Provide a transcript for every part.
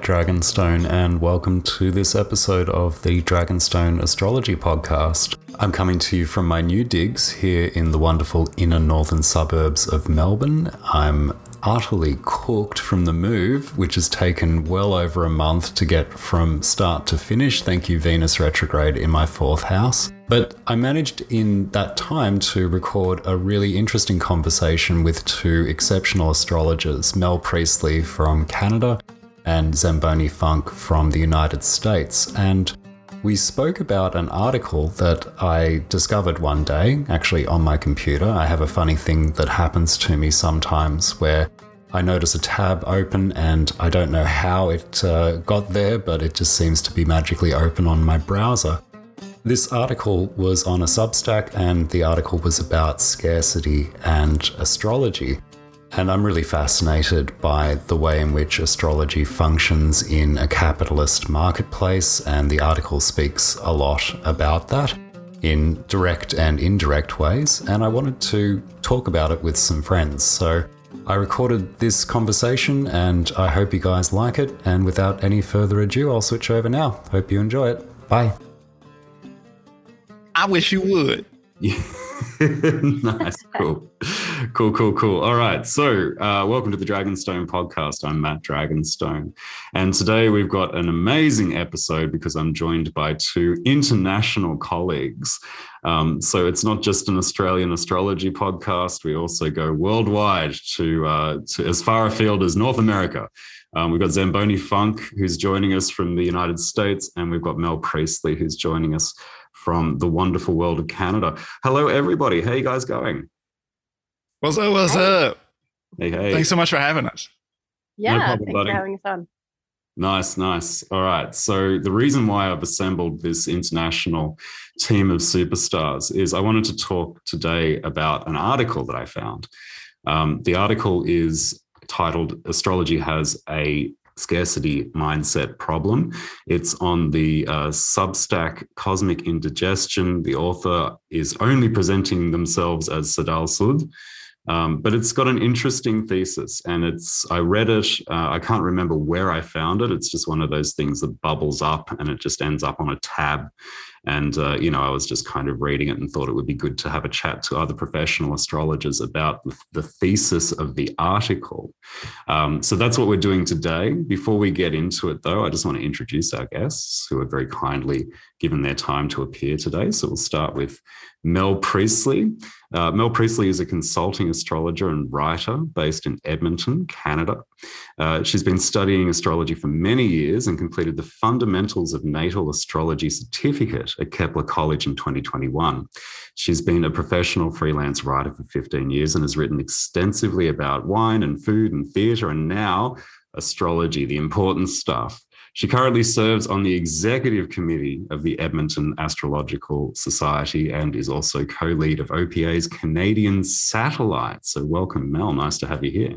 Dragonstone, and welcome to this episode of the Dragonstone Astrology Podcast. I'm coming to you from my new digs here in the wonderful inner northern suburbs of Melbourne. I'm utterly cooked from the move, which has taken well over a month to get from start to finish. Thank you, Venus retrograde in my fourth house. But I managed in that time to record a really interesting conversation with two exceptional astrologers, Mel Priestley from Canada and Zamboni Funk from the United States. And we spoke about an article that I discovered one day, actually on my computer. I have a funny thing that happens to me sometimes where I notice a tab open and I don't know how it uh, got there, but it just seems to be magically open on my browser. This article was on a Substack, and the article was about scarcity and astrology. And I'm really fascinated by the way in which astrology functions in a capitalist marketplace, and the article speaks a lot about that in direct and indirect ways. And I wanted to talk about it with some friends. So I recorded this conversation, and I hope you guys like it. And without any further ado, I'll switch over now. Hope you enjoy it. Bye. I wish you would. nice, cool, cool, cool, cool. All right, so uh, welcome to the Dragonstone podcast. I'm Matt Dragonstone, and today we've got an amazing episode because I'm joined by two international colleagues. Um, so it's not just an Australian astrology podcast; we also go worldwide to, uh, to as far afield as North America. Um, we've got Zamboni Funk, who's joining us from the United States, and we've got Mel Priestley, who's joining us from the wonderful world of Canada. Hello, everybody. How you guys going? What's up? What's hey. up? Hey, hey. Thanks so much for having us. Yeah, no problem, thanks buddy. for having us on. Nice, nice. All right. So, the reason why I've assembled this international team of superstars is I wanted to talk today about an article that I found. Um, the article is titled Astrology Has a scarcity mindset problem. It's on the uh, Substack Cosmic Indigestion. The author is only presenting themselves as Sadalsuud. Um, but it's got an interesting thesis, and it's I read it. Uh, I can't remember where I found it. It's just one of those things that bubbles up, and it just ends up on a tab. And, uh, you know, I was just kind of reading it and thought it would be good to have a chat to other professional astrologers about the thesis of the article. Um, so that's what we're doing today. Before we get into it, though, I just want to introduce our guests who have very kindly given their time to appear today. So we'll start with Mel Priestley. Uh, Mel Priestley is a consulting astrologer and writer based in Edmonton, Canada. Uh, she's been studying astrology for many years and completed the Fundamentals of Natal Astrology certificate at Kepler College in 2021. She's been a professional freelance writer for 15 years and has written extensively about wine and food and theatre and now astrology, the important stuff. She currently serves on the executive committee of the Edmonton Astrological Society and is also co lead of OPA's Canadian Satellite. So, welcome, Mel. Nice to have you here.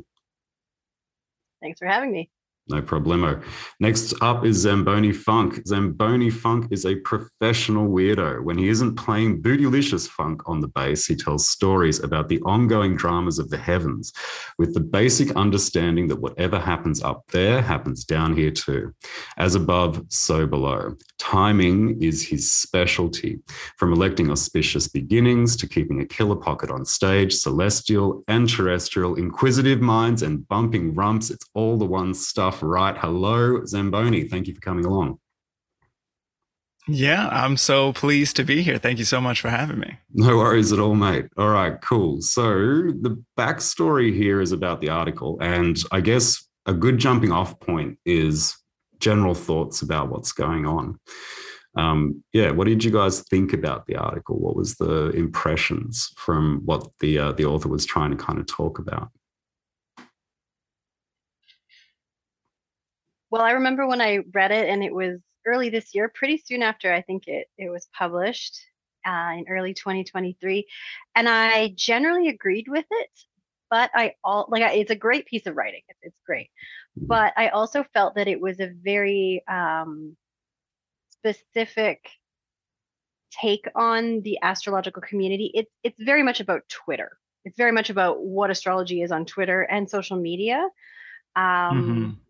Thanks for having me. No problemo. Next up is Zamboni Funk. Zamboni Funk is a professional weirdo. When he isn't playing bootylicious funk on the bass, he tells stories about the ongoing dramas of the heavens, with the basic understanding that whatever happens up there happens down here too. As above, so below. Timing is his specialty. From electing auspicious beginnings to keeping a killer pocket on stage, celestial and terrestrial, inquisitive minds and bumping rumps, it's all the one stuff right. Hello, Zamboni. Thank you for coming along. Yeah, I'm so pleased to be here. Thank you so much for having me. No worries at all, mate. All right, cool. So, the backstory here is about the article. And I guess a good jumping off point is general thoughts about what's going on. Um, yeah, what did you guys think about the article? What was the impressions from what the uh, the author was trying to kind of talk about? Well, I remember when I read it, and it was early this year, pretty soon after I think it it was published uh, in early 2023, and I generally agreed with it. But I all like it's a great piece of writing. It's, it's great, but I also felt that it was a very um, specific take on the astrological community. It's it's very much about Twitter. It's very much about what astrology is on Twitter and social media. Um, mm-hmm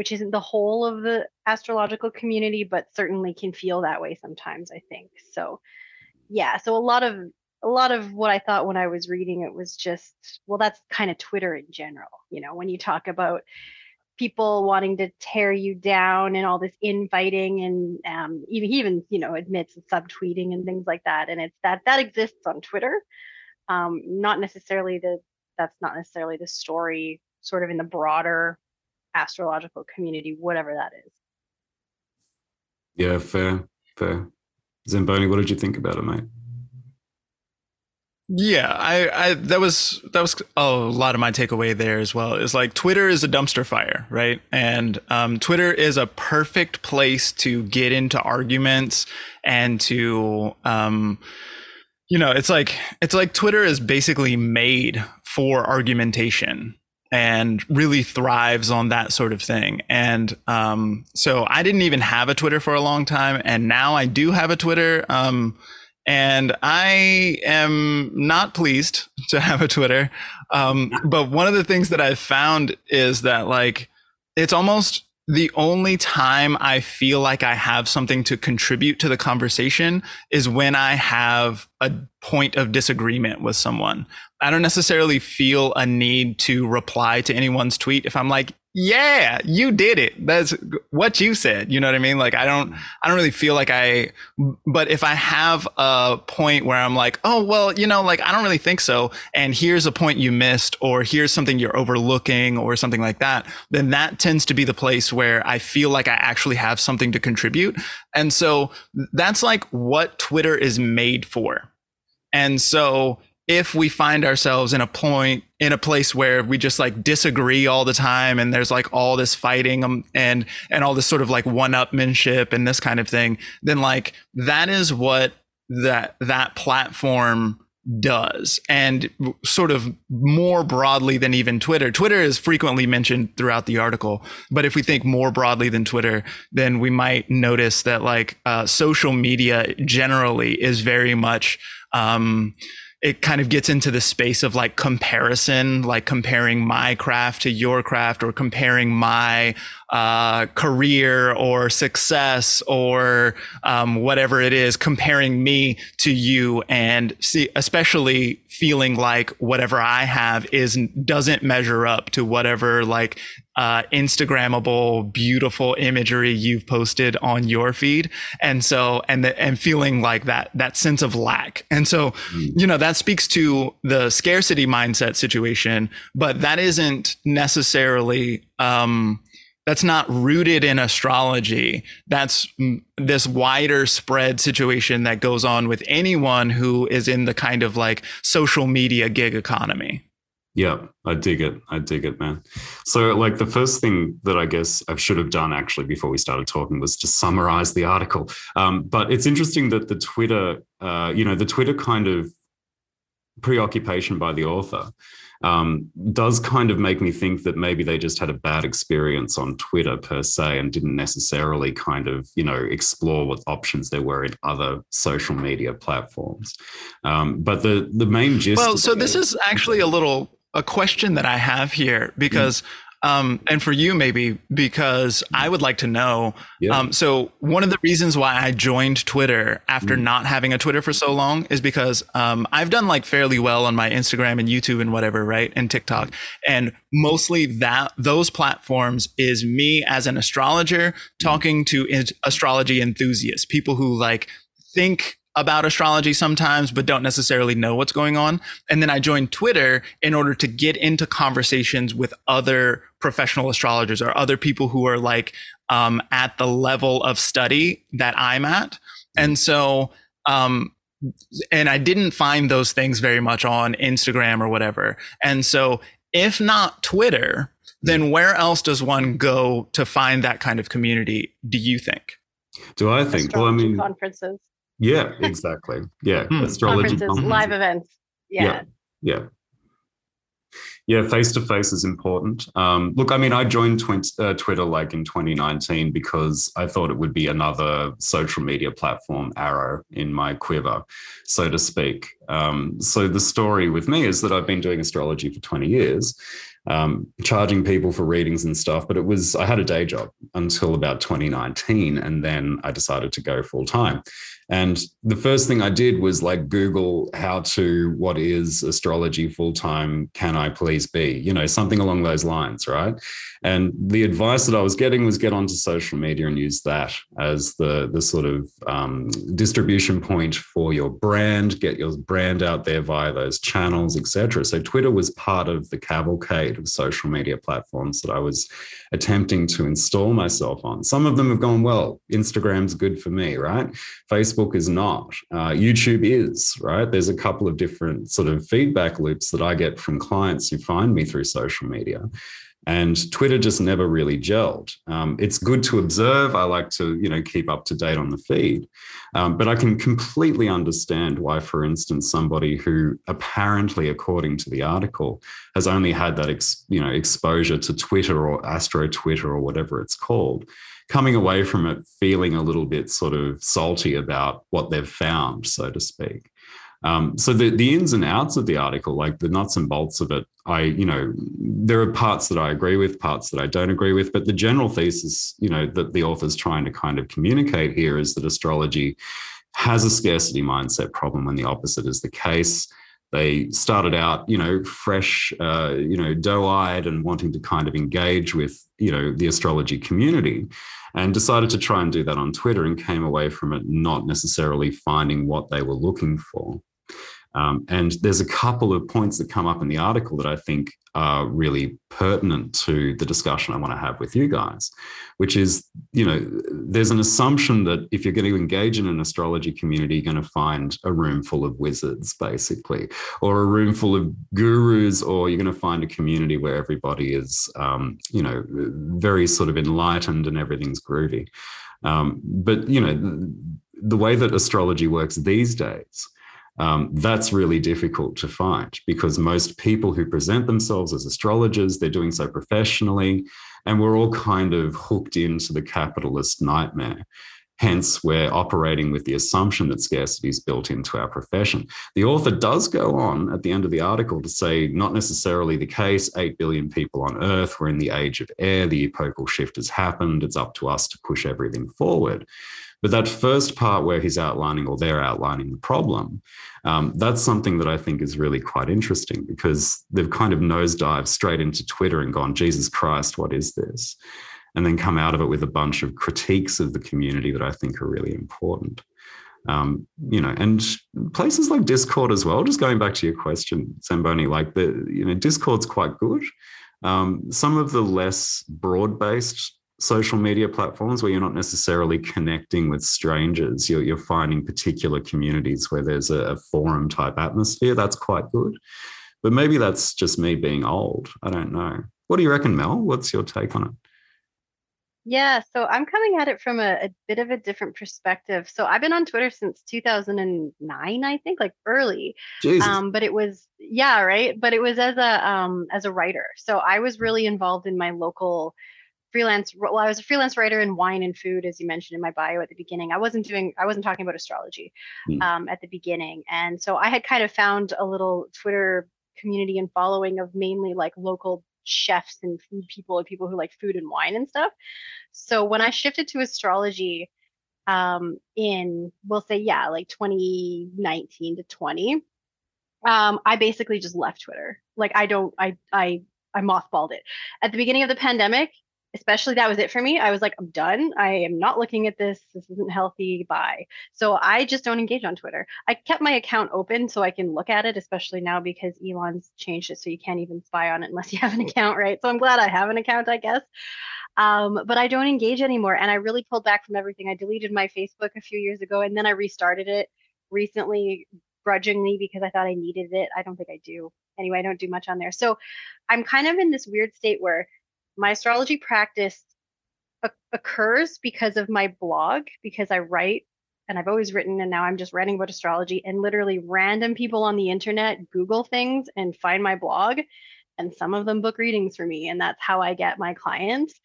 which isn't the whole of the astrological community, but certainly can feel that way sometimes, I think. So, yeah, so a lot of a lot of what I thought when I was reading it was just, well, that's kind of Twitter in general. You know, when you talk about people wanting to tear you down and all this infighting and um, even even you know admits subtweeting and things like that, and it's that that exists on Twitter. Um, not necessarily the that's not necessarily the story, sort of in the broader astrological community, whatever that is. Yeah, fair, fair. Zamboni, what did you think about it, mate? Yeah, I, I that was that was a lot of my takeaway there as well. Is like Twitter is a dumpster fire, right? And um, Twitter is a perfect place to get into arguments and to, um, you know, it's like it's like Twitter is basically made for argumentation and really thrives on that sort of thing. And um, so I didn't even have a Twitter for a long time, and now I do have a Twitter. Um, and I am not pleased to have a Twitter. Um, but one of the things that I've found is that like it's almost the only time I feel like I have something to contribute to the conversation is when I have a point of disagreement with someone. I don't necessarily feel a need to reply to anyone's tweet if I'm like, yeah, you did it. That's what you said. You know what I mean? Like I don't I don't really feel like I but if I have a point where I'm like, "Oh, well, you know, like I don't really think so." And here's a point you missed or here's something you're overlooking or something like that, then that tends to be the place where I feel like I actually have something to contribute. And so that's like what Twitter is made for. And so if we find ourselves in a point in a place where we just like disagree all the time and there's like all this fighting um, and and all this sort of like one-upmanship and this kind of thing then like that is what that that platform does. And sort of more broadly than even twitter. Twitter is frequently mentioned throughout the article but if we think more broadly than twitter then we might notice that like uh, social media generally is very much um, it kind of gets into the space of like comparison, like comparing my craft to your craft or comparing my uh, career or success or um, whatever it is, comparing me to you. And see, especially feeling like whatever I have is doesn't measure up to whatever like uh, Instagrammable, beautiful imagery you've posted on your feed, and so and the, and feeling like that that sense of lack, and so mm. you know that speaks to the scarcity mindset situation, but that isn't necessarily. Um, that's not rooted in astrology. That's this wider spread situation that goes on with anyone who is in the kind of like social media gig economy. Yeah, I dig it. I dig it, man. So, like, the first thing that I guess I should have done actually before we started talking was to summarize the article. Um, but it's interesting that the Twitter, uh, you know, the Twitter kind of preoccupation by the author um, does kind of make me think that maybe they just had a bad experience on Twitter per se and didn't necessarily kind of, you know, explore what options there were in other social media platforms. Um, but the the main gist. Well, so this is actually a little a question that I have here because. Mm um, and for you maybe because I would like to know. Yeah. Um, so one of the reasons why I joined Twitter after mm. not having a Twitter for so long is because um, I've done like fairly well on my Instagram and YouTube and whatever, right, and TikTok, and mostly that those platforms is me as an astrologer talking to astrology enthusiasts, people who like think about astrology sometimes, but don't necessarily know what's going on. And then I joined Twitter in order to get into conversations with other professional astrologers or other people who are like um, at the level of study that I'm at. And so, um, and I didn't find those things very much on Instagram or whatever. And so, if not Twitter, then where else does one go to find that kind of community? Do you think? Do I think? Well, I mean, conferences. Yeah, exactly. Yeah, hmm. astrology conferences, live events. Yeah. yeah, yeah. Yeah, face to face is important. Um, look, I mean, I joined uh, Twitter like in 2019 because I thought it would be another social media platform arrow in my quiver, so to speak. Um, so the story with me is that I've been doing astrology for 20 years. um, charging people for readings and stuff. But it was, I had a day job until about 2019. And then I decided to go full time. And the first thing I did was like Google how to, what is astrology full time? Can I please be? You know, something along those lines, right? And the advice that I was getting was get onto social media and use that as the, the sort of um, distribution point for your brand, get your brand out there via those channels, etc. So Twitter was part of the cavalcade of social media platforms that I was attempting to install myself on. Some of them have gone well. Instagram's good for me, right? Facebook is not. Uh, YouTube is, right? There's a couple of different sort of feedback loops that I get from clients who find me through social media. And Twitter just never really gelled. Um, it's good to observe. I like to, you know, keep up to date on the feed. Um, but I can completely understand why, for instance, somebody who apparently, according to the article, has only had that, ex, you know, exposure to Twitter or Astro Twitter or whatever it's called, coming away from it feeling a little bit sort of salty about what they've found, so to speak. Um, so the, the ins and outs of the article, like the nuts and bolts of it, I, you know, there are parts that I agree with, parts that I don't agree with, but the general thesis, you know, that the author's trying to kind of communicate here is that astrology has a scarcity mindset problem when the opposite is the case. They started out, you know, fresh, uh, you know, doe-eyed and wanting to kind of engage with, you know, the astrology community and decided to try and do that on Twitter and came away from it not necessarily finding what they were looking for. Um, and there's a couple of points that come up in the article that I think are really pertinent to the discussion I want to have with you guys, which is, you know, there's an assumption that if you're going to engage in an astrology community, you're going to find a room full of wizards, basically, or a room full of gurus, or you're going to find a community where everybody is, um, you know, very sort of enlightened and everything's groovy. Um, but, you know, the, the way that astrology works these days, um, that's really difficult to find because most people who present themselves as astrologers, they're doing so professionally, and we're all kind of hooked into the capitalist nightmare. Hence, we're operating with the assumption that scarcity is built into our profession. The author does go on at the end of the article to say, not necessarily the case, 8 billion people on Earth, we're in the age of air, the epochal shift has happened, it's up to us to push everything forward. But that first part where he's outlining or they're outlining the problem, um, that's something that I think is really quite interesting because they've kind of nosedived straight into Twitter and gone, Jesus Christ, what is this? And then come out of it with a bunch of critiques of the community that I think are really important. Um, you know, and places like Discord as well. Just going back to your question, Zamboni, like the you know, Discord's quite good. Um, some of the less broad-based social media platforms where you're not necessarily connecting with strangers. You're, you're finding particular communities where there's a, a, forum type atmosphere. That's quite good. But maybe that's just me being old. I don't know. What do you reckon, Mel? What's your take on it? Yeah, so I'm coming at it from a, a bit of a different perspective. So I've been on Twitter since 2009, I think, like early. Jesus. Um, but it was yeah, right. But it was as a um, as a writer. So I was really involved in my local freelance well i was a freelance writer in wine and food as you mentioned in my bio at the beginning i wasn't doing i wasn't talking about astrology mm. um, at the beginning and so i had kind of found a little twitter community and following of mainly like local chefs and food people and people who like food and wine and stuff so when i shifted to astrology um, in we'll say yeah like 2019 to 20 um, i basically just left twitter like i don't i i I mothballed it. At the beginning of the pandemic, especially that was it for me. I was like, I'm done. I am not looking at this. This isn't healthy. Bye. So I just don't engage on Twitter. I kept my account open so I can look at it, especially now because Elon's changed it so you can't even spy on it unless you have an account, right? So I'm glad I have an account, I guess. Um, but I don't engage anymore. And I really pulled back from everything. I deleted my Facebook a few years ago and then I restarted it recently grudgingly because I thought I needed it. I don't think I do. Anyway, I don't do much on there. So I'm kind of in this weird state where my astrology practice occurs because of my blog, because I write and I've always written, and now I'm just writing about astrology. And literally, random people on the internet Google things and find my blog, and some of them book readings for me. And that's how I get my clients.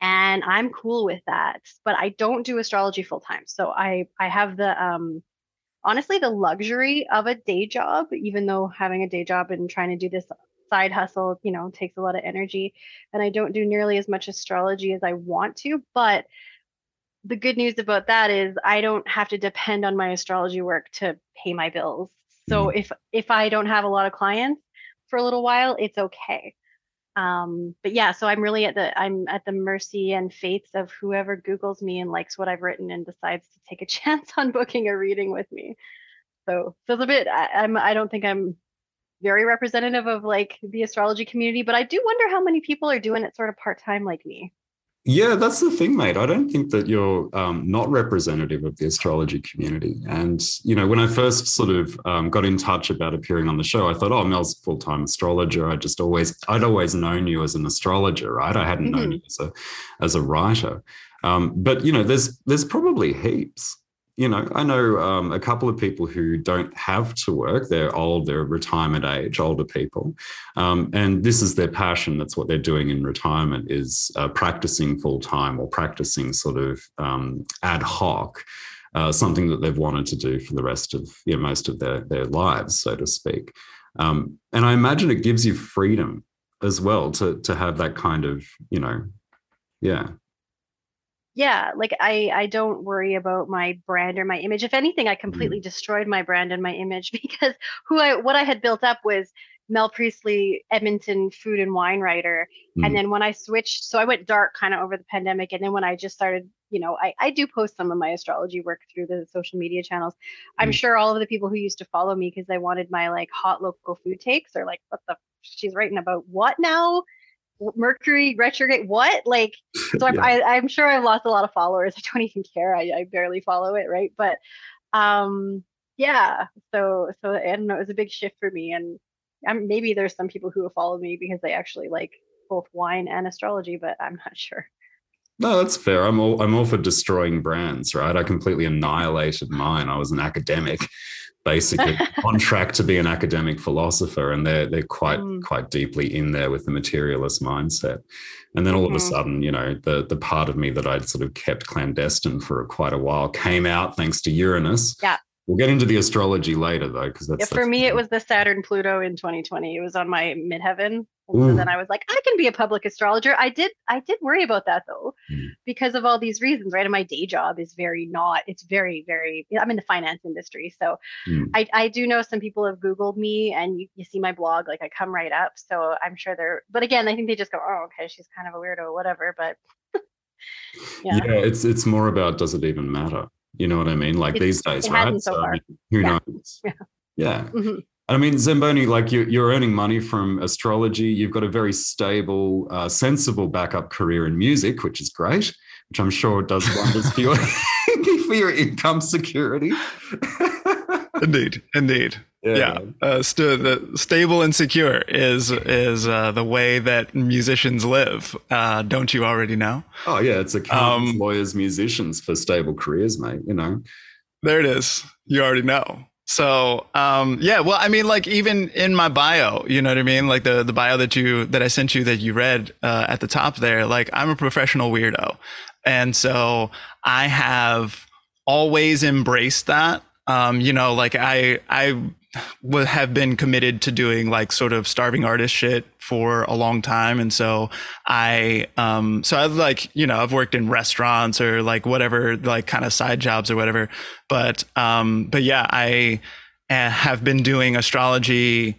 And I'm cool with that. But I don't do astrology full time. So I I have the um honestly the luxury of a day job, even though having a day job and trying to do this side hustle, you know, takes a lot of energy. And I don't do nearly as much astrology as I want to. But the good news about that is I don't have to depend on my astrology work to pay my bills. So mm-hmm. if if I don't have a lot of clients for a little while, it's okay. Um, but yeah, so I'm really at the I'm at the mercy and fates of whoever Googles me and likes what I've written and decides to take a chance on booking a reading with me. So feels a bit I, I'm I don't think I'm very representative of like the astrology community, but I do wonder how many people are doing it sort of part time like me. Yeah, that's the thing, mate. I don't think that you're um, not representative of the astrology community. And, you know, when I first sort of um, got in touch about appearing on the show, I thought, oh, Mel's full time astrologer. I just always, I'd always known you as an astrologer, right? I hadn't mm-hmm. known you as a, as a writer. Um, but, you know, there's, there's probably heaps you know, I know um, a couple of people who don't have to work. They're old, they're retirement age, older people, um, and this is their passion. That's what they're doing in retirement is uh, practicing full time or practicing sort of um, ad hoc. Uh, something that they've wanted to do for the rest of you know, most of their their lives, so to speak. Um, and I imagine it gives you freedom as well to to have that kind of you know, yeah, yeah like i i don't worry about my brand or my image if anything i mm-hmm. completely mm. destroyed my brand and my image because who i what i had built up was mel priestley edmonton food and wine writer mm. and then when i switched so i went dark kind of over the pandemic and then when i just started you know I, I do post some of my astrology work through the social media channels i'm mm. sure all of the people who used to follow me because they wanted my like hot local food takes are like what the she's writing about what now Mercury retrograde. What? Like, so yeah. I, am sure I've lost a lot of followers. I don't even care. I, I barely follow it, right? But, um, yeah. So, so I don't know. It was a big shift for me, and I'm, maybe there's some people who have followed me because they actually like both wine and astrology, but I'm not sure. No, that's fair. I'm all I'm all for destroying brands, right? I completely annihilated mine. I was an academic, basically on track to be an academic philosopher, and they're they're quite mm. quite deeply in there with the materialist mindset. And then all mm-hmm. of a mm-hmm. sudden, you know, the the part of me that I'd sort of kept clandestine for quite a while came out thanks to Uranus. Yeah. We'll get into the astrology later, though, because that's, yeah, for that's me. It was the Saturn Pluto in 2020. It was on my midheaven, and so then I was like, I can be a public astrologer. I did. I did worry about that though, mm. because of all these reasons. Right, and my day job is very not. It's very, very. I'm in the finance industry, so mm. I, I do know some people have Googled me, and you, you see my blog. Like I come right up, so I'm sure they're. But again, I think they just go, oh, okay, she's kind of a weirdo, whatever. But yeah. yeah, it's it's more about does it even matter? You know what I mean? Like these days, right? So, so who yeah. knows? Yeah. yeah. Mm-hmm. I mean, Zamboni, like you, you're earning money from astrology. You've got a very stable, uh, sensible backup career in music, which is great, which I'm sure does wonders for your, for your income security. indeed, indeed. Yeah, yeah. Uh, st- the stable and secure is is uh, the way that musicians live. Uh, don't you already know? Oh yeah, it's accountants, um, lawyers, musicians for stable careers, mate. You know. There it is. You already know. So um, yeah, well, I mean, like even in my bio, you know what I mean, like the the bio that you that I sent you that you read uh, at the top there. Like I'm a professional weirdo, and so I have always embraced that. Um, you know, like I I have been committed to doing like sort of starving artist shit for a long time. And so i um so i've like you know i've worked in restaurants or like whatever like kind of side jobs or whatever. But um but yeah i uh, have been doing astrology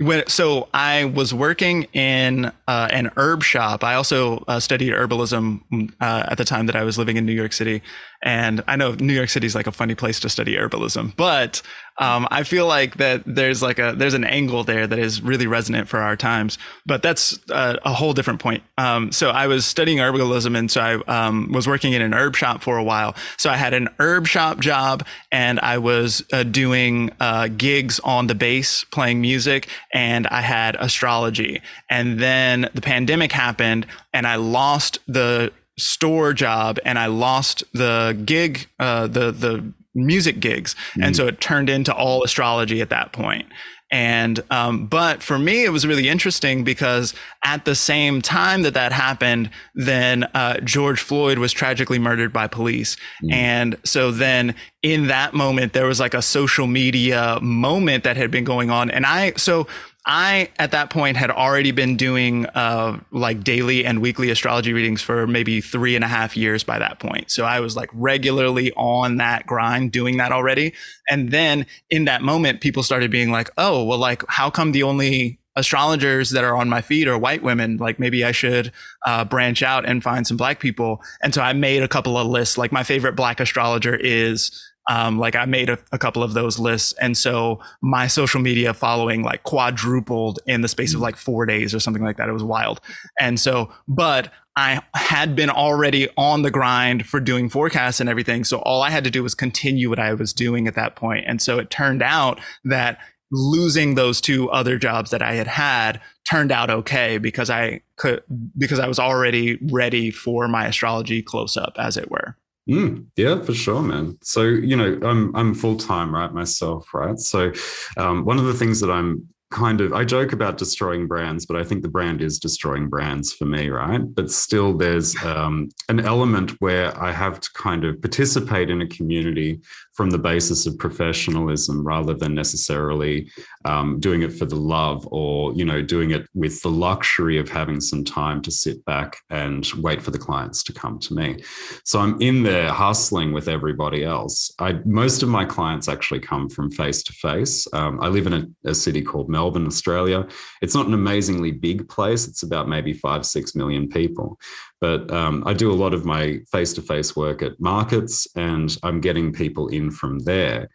when, so I was working in uh, an herb shop. I also uh, studied herbalism uh, at the time that I was living in New York City, and I know New York City is like a funny place to study herbalism, but um, I feel like that there's like a there's an angle there that is really resonant for our times. But that's a, a whole different point. Um, so I was studying herbalism, and so I um, was working in an herb shop for a while. So I had an herb shop job, and I was uh, doing uh, gigs on the bass, playing music, and I had astrology. And then the pandemic happened, and I lost the store job and I lost the gig, uh, the the music gigs. Mm. And so it turned into all astrology at that point. And, um, but for me, it was really interesting because at the same time that that happened, then uh, George Floyd was tragically murdered by police. Mm. And so then in that moment, there was like a social media moment that had been going on. And I, so I at that point had already been doing uh, like daily and weekly astrology readings for maybe three and a half years by that point. So I was like regularly on that grind doing that already. And then in that moment, people started being like, "Oh, well, like how come the only astrologers that are on my feed are white women. Like maybe I should uh, branch out and find some black people. And so I made a couple of lists. Like my favorite black astrologer is um, like I made a, a, couple of those lists, and so my social media following like quadrupled in the space of mm. like four days or something like that. It was wild, and so but I had been already on the grind for doing forecasts and everything, so all I had to do was continue what I was doing at that point, and so it turned out that losing those two other jobs that I had had turned out okay because I could because I was already ready for my astrology close up, as it were. Mm, yeah, for sure, man. So you know, I'm I'm full time, right, myself, right. So um, one of the things that I'm kind of I joke about destroying brands, but I think the brand is destroying brands for me, right? But still, there's um, an element where I have to kind of participate in a community from the basis of professionalism rather than necessarily um, doing it for the love or you know doing it with the luxury of having some time to sit back and wait for the clients to come to me. So i'm in there hustling with everybody else. I most of my clients actually come from face to face i live in a, a city called melbourne australia. It's not an amazingly big place. It's about maybe five six million people but um, I do a lot of my face to face work at markets and I'm getting people in from there.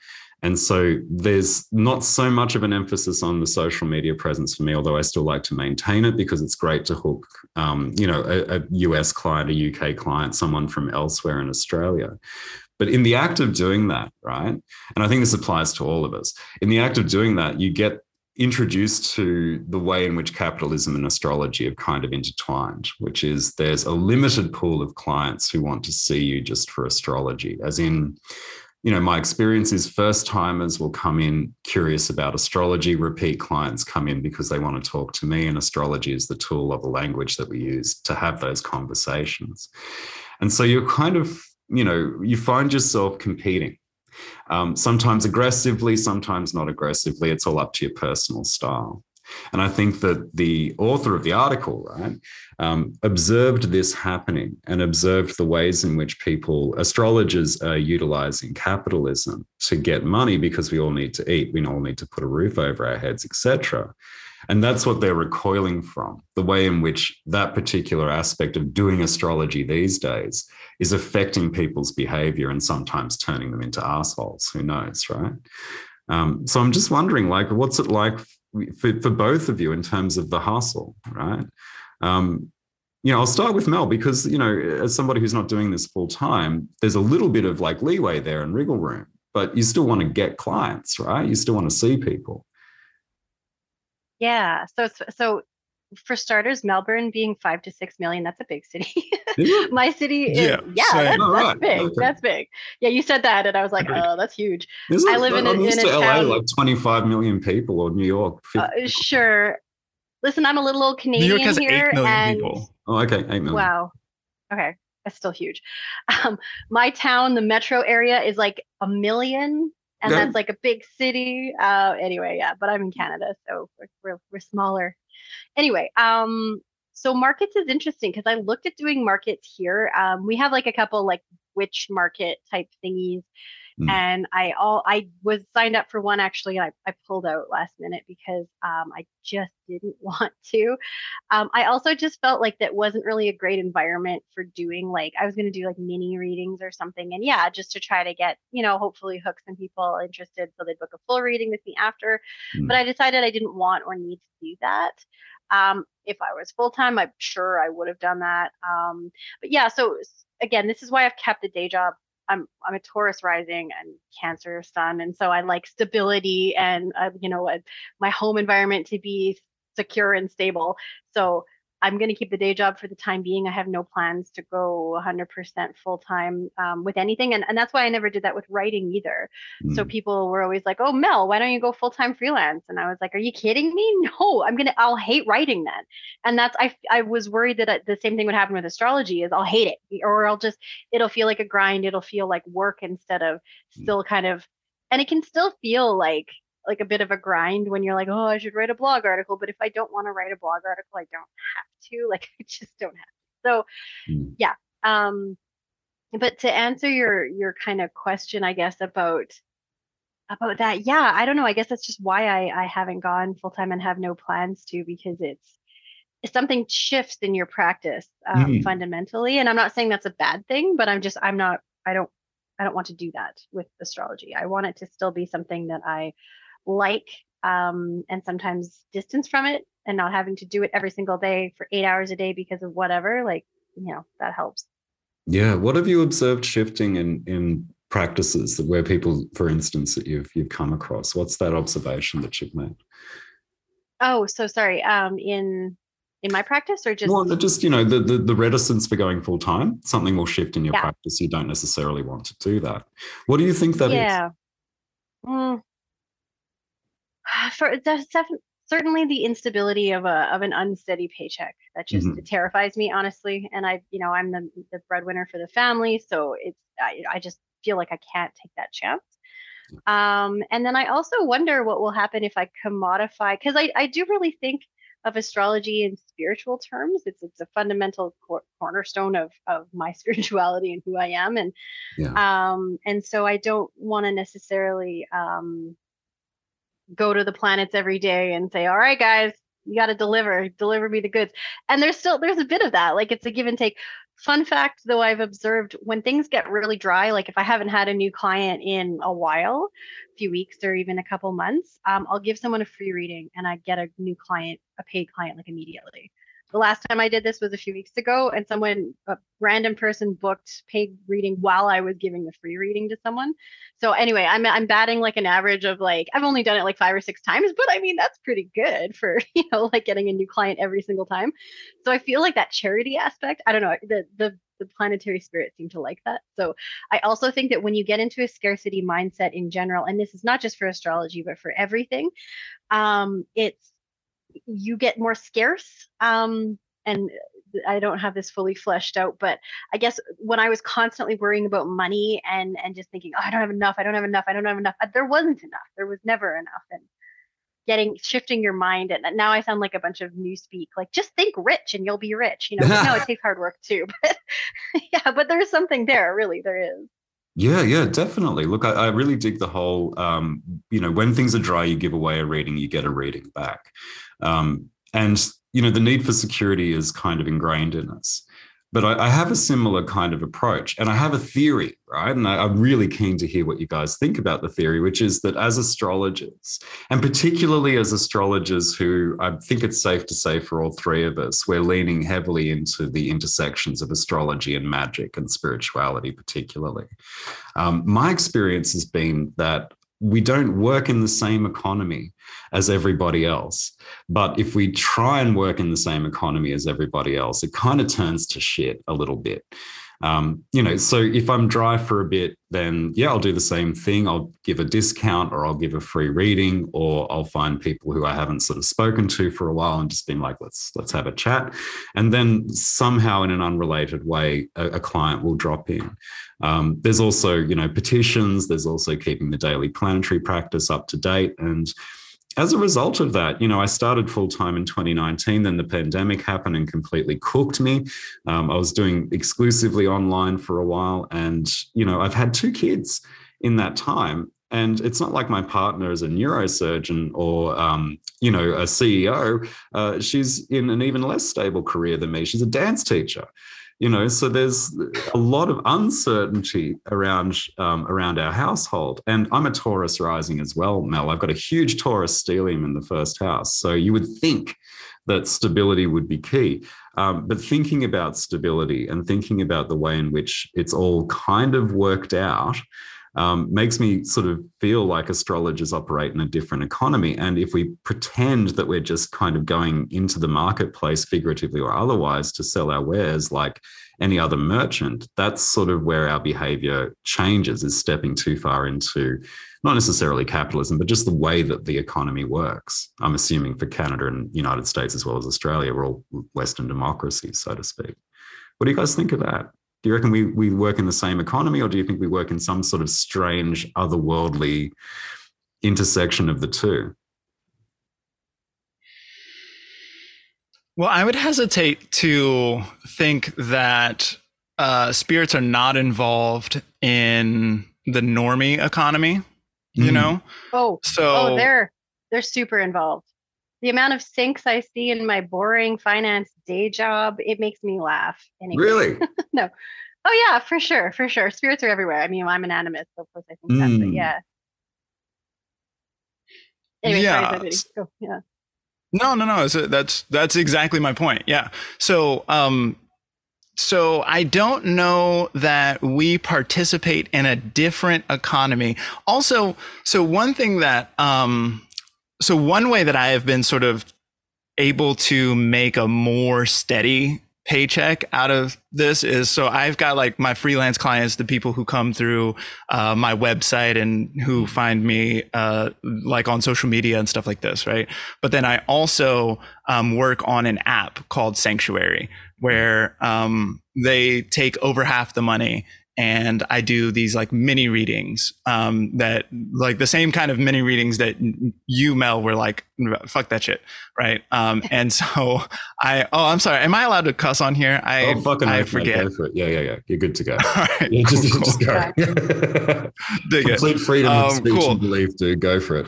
And so there's not so much of an emphasis on the social media presence for me, although I still like to maintain it because it's great to hook, um, you know, a, a US client, a UK client, someone from elsewhere in Australia. But in the act of doing that, right? And I think this applies to all of us. In the act of doing that, you get introduced to the way in which capitalism and astrology have kind of intertwined, which is there's a limited pool of clients who want to see you just for astrology, as in, you know, my experience is first timers will come in curious about astrology, repeat clients come in because they want to talk to me, and astrology is the tool of the language that we use to have those conversations. And so you're kind of, you know, you find yourself competing um, sometimes aggressively, sometimes not aggressively. It's all up to your personal style. And I think that the author of the article, right, um, observed this happening and observed the ways in which people, astrologers, are utilizing capitalism to get money because we all need to eat, we all need to put a roof over our heads, etc. And that's what they're recoiling from the way in which that particular aspect of doing astrology these days is affecting people's behavior and sometimes turning them into assholes. Who knows, right? Um, so I'm just wondering, like, what's it like for, for both of you in terms of the hustle, right? Um, you know, I'll start with Mel because, you know, as somebody who's not doing this full time, there's a little bit of like leeway there and wriggle room, but you still want to get clients, right? You still want to see people. Yeah. So so for starters, Melbourne being five to six million, that's a big city. My city is yeah, yeah that's, that's right. big. Okay. That's big. Yeah, you said that, and I was like, oh, that's huge. Is I live in, I'm in, in a LA, town, like 25 million people, or New York. Uh, sure. Listen, I'm a little old Canadian New York has here, 8 million and, people. Oh, okay, 8 million. Wow. Okay, that's still huge. Um, my town, the metro area, is like a million and yeah. that's like a big city. Uh, anyway, yeah, but I'm in Canada, so we're, we're, we're smaller. Anyway, um, so markets is interesting because I looked at doing markets here. Um, we have like a couple like witch market type thingies Mm. And I all I was signed up for one actually, I, I pulled out last minute because um, I just didn't want to. Um, I also just felt like that wasn't really a great environment for doing like I was going to do like mini readings or something, and yeah, just to try to get you know hopefully hook some people interested so they'd book a full reading with me after. Mm. But I decided I didn't want or need to do that. Um, if I was full time, I'm sure I would have done that. Um, but yeah, so again, this is why I've kept the day job I'm I'm a Taurus rising and Cancer sun, and so I like stability and uh, you know my home environment to be secure and stable. So I'm going to keep the day job for the time being. I have no plans to go 100% full time um, with anything. And, and that's why I never did that with writing either. Mm. So people were always like, oh, Mel, why don't you go full time freelance? And I was like, are you kidding me? No, I'm going to, I'll hate writing then. And that's, I, I was worried that uh, the same thing would happen with astrology is I'll hate it or I'll just, it'll feel like a grind. It'll feel like work instead of mm. still kind of, and it can still feel like like a bit of a grind when you're like, oh, I should write a blog article, but if I don't want to write a blog article, I don't have to. Like I just don't have to. So mm. yeah. Um, but to answer your your kind of question, I guess about about that, yeah, I don't know. I guess that's just why I I haven't gone full time and have no plans to because it's something shifts in your practice um, mm. fundamentally and i'm not saying that's a bad thing but i'm just i'm not i don't i don't want to do that with astrology i want it to still be something that i like um, and sometimes distance from it and not having to do it every single day for eight hours a day because of whatever like you know that helps yeah what have you observed shifting in in practices that where people for instance that you've you've come across what's that observation that you've made oh so sorry um in in my practice or just well just you know the, the, the reticence for going full time something will shift in your yeah. practice you don't necessarily want to do that what do you think that yeah. is? Mm. For certainly the instability of a of an unsteady paycheck that just mm-hmm. terrifies me honestly and i you know i'm the, the breadwinner for the family so it's I, I just feel like i can't take that chance um, and then i also wonder what will happen if i commodify because I, I do really think of astrology in spiritual terms. It's it's a fundamental cor- cornerstone of of my spirituality and who I am, and yeah. um and so I don't want to necessarily um go to the planets every day and say, all right, guys, you got to deliver, deliver me the goods. And there's still there's a bit of that, like it's a give and take. Fun fact, though, I've observed when things get really dry, like if I haven't had a new client in a while, a few weeks or even a couple months, um, I'll give someone a free reading and I get a new client, a paid client, like immediately. The last time I did this was a few weeks ago, and someone, a random person, booked paid reading while I was giving the free reading to someone. So anyway, I'm I'm batting like an average of like I've only done it like five or six times, but I mean that's pretty good for you know like getting a new client every single time. So I feel like that charity aspect. I don't know the the the planetary spirit seem to like that. So I also think that when you get into a scarcity mindset in general, and this is not just for astrology, but for everything, um, it's you get more scarce. Um, and I don't have this fully fleshed out, but I guess when I was constantly worrying about money and and just thinking, oh, I don't have enough, I don't have enough, I don't have enough, there wasn't enough. There was never enough. And getting shifting your mind and now I sound like a bunch of new speak, like just think rich and you'll be rich. You know, no, it takes hard work too. But yeah, but there's something there, really, there is. Yeah, yeah, definitely. Look, I, I really dig the whole, um, you know, when things are dry, you give away a reading, you get a reading back. Um, and, you know, the need for security is kind of ingrained in us. But I, I, have a similar kind of approach and I have a theory, right? And I, I'm really keen to hear what you guys think about the theory, which is that as astrologers, and particularly as astrologers who I think it's safe to say for all three of us, we're leaning heavily into the intersections of astrology and magic and spirituality, particularly. Um, my experience has been that we don't work in the same economy as everybody else. But if we try and work in the same economy as everybody else, it kind of turns to shit a little bit. Um, you know, so if I'm dry for a bit, then yeah, I'll do the same thing. I'll give a discount or I'll give a free reading or I'll find people who I haven't sort of spoken to for a while and just been like, let's let's have a chat. And then somehow in an unrelated way, a, a client will drop in. Um, there's also, you know, petitions, there's also keeping the daily planetary practice up to date. And as a result of that, you know, I started full time in 2019. Then the pandemic happened and completely cooked me. Um, I was doing exclusively online for a while, and you know, I've had two kids in that time. And it's not like my partner is a neurosurgeon or, um, you know, a CEO. Uh, she's in an even less stable career than me. She's a dance teacher you know so there's a lot of uncertainty around um, around our household. And i'm a taurus rising as well mel. I've got a huge taurus stellium in the first house. So you would think that stability would be key. Um, but thinking about stability and thinking about the way in which it's all kind of worked out um, makes me sort of feel like astrologers operate in a different economy. And if we pretend that we're just kind of going into the marketplace, figuratively or otherwise, to sell our wares like any other merchant, that's sort of where our behavior changes, is stepping too far into not necessarily capitalism, but just the way that the economy works. I'm assuming for Canada and United States as well as Australia, we're all Western democracies, so to speak. What do you guys think of that? Do you reckon we we work in the same economy, or do you think we work in some sort of strange, otherworldly intersection of the two? Well, I would hesitate to think that uh, spirits are not involved in the normie economy. You Mm. know, Oh, so oh, they're they're super involved. The amount of syncs I see in my boring finance day job, it makes me laugh. Anyway. Really? No. Oh yeah, for sure, for sure. Spirits are everywhere. I mean, I'm an animist, so of course I think that. But Mm. yeah. Anyway, Yeah, sorry. Yeah. No, no, no. So that's that's exactly my point. Yeah. So, um, so I don't know that we participate in a different economy. Also, so one thing that, um, so one way that I have been sort of able to make a more steady paycheck out of this is so I've got like my freelance clients, the people who come through uh, my website and who find me uh, like on social media and stuff like this, right? But then I also um, work on an app called Sanctuary where um, they take over half the money and I do these like mini readings um, that like the same kind of mini readings that you Mel were like fuck that shit right um, and so I oh I'm sorry am I allowed to cuss on here I oh, fucking I oath, forget Go for it. Yeah, yeah, yeah. You're good to go. all right Yeah, just, cool, just go. Dig it. Complete freedom of Um, speech cool. and belief, dude. Go for it.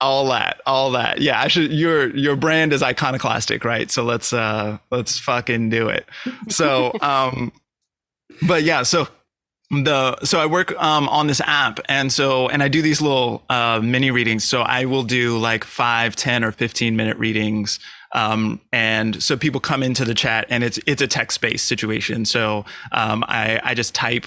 all that all that yeah i should your your brand is iconoclastic right so let's uh let's fucking do it so um but yeah so the so i work um on this app and so and i do these little uh mini readings. So i will do like five, ten, or 15 minute readings um and so people come into the chat and it's it's a text based situation. So um i i just type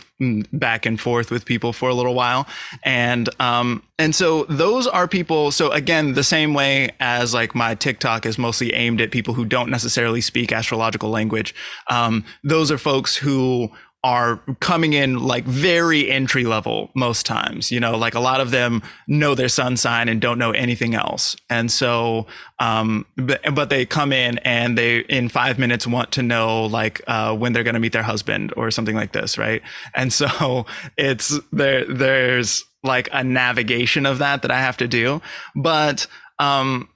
back and forth with people for a little while. And um and so those are people so again the same way as like my tiktok is mostly aimed at people who don't necessarily speak astrological language um those are folks who are coming in like very entry level most times you know? Like a lot of them know their sun sign and don't know anything else. And so um but, but they come in and they in five minutes want to know like uh when they're going to meet their husband or something like this right? And so it's there there's like a navigation of that that i have to do. But um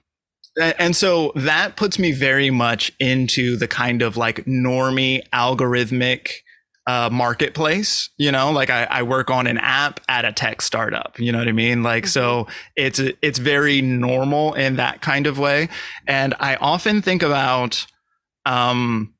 and so that puts me very much into the kind of like normie algorithmic uh, marketplace. You know, like I, I work on an app at a tech startup. You know what I mean? Like so, it's it's very normal in that kind of way. And I often think about um,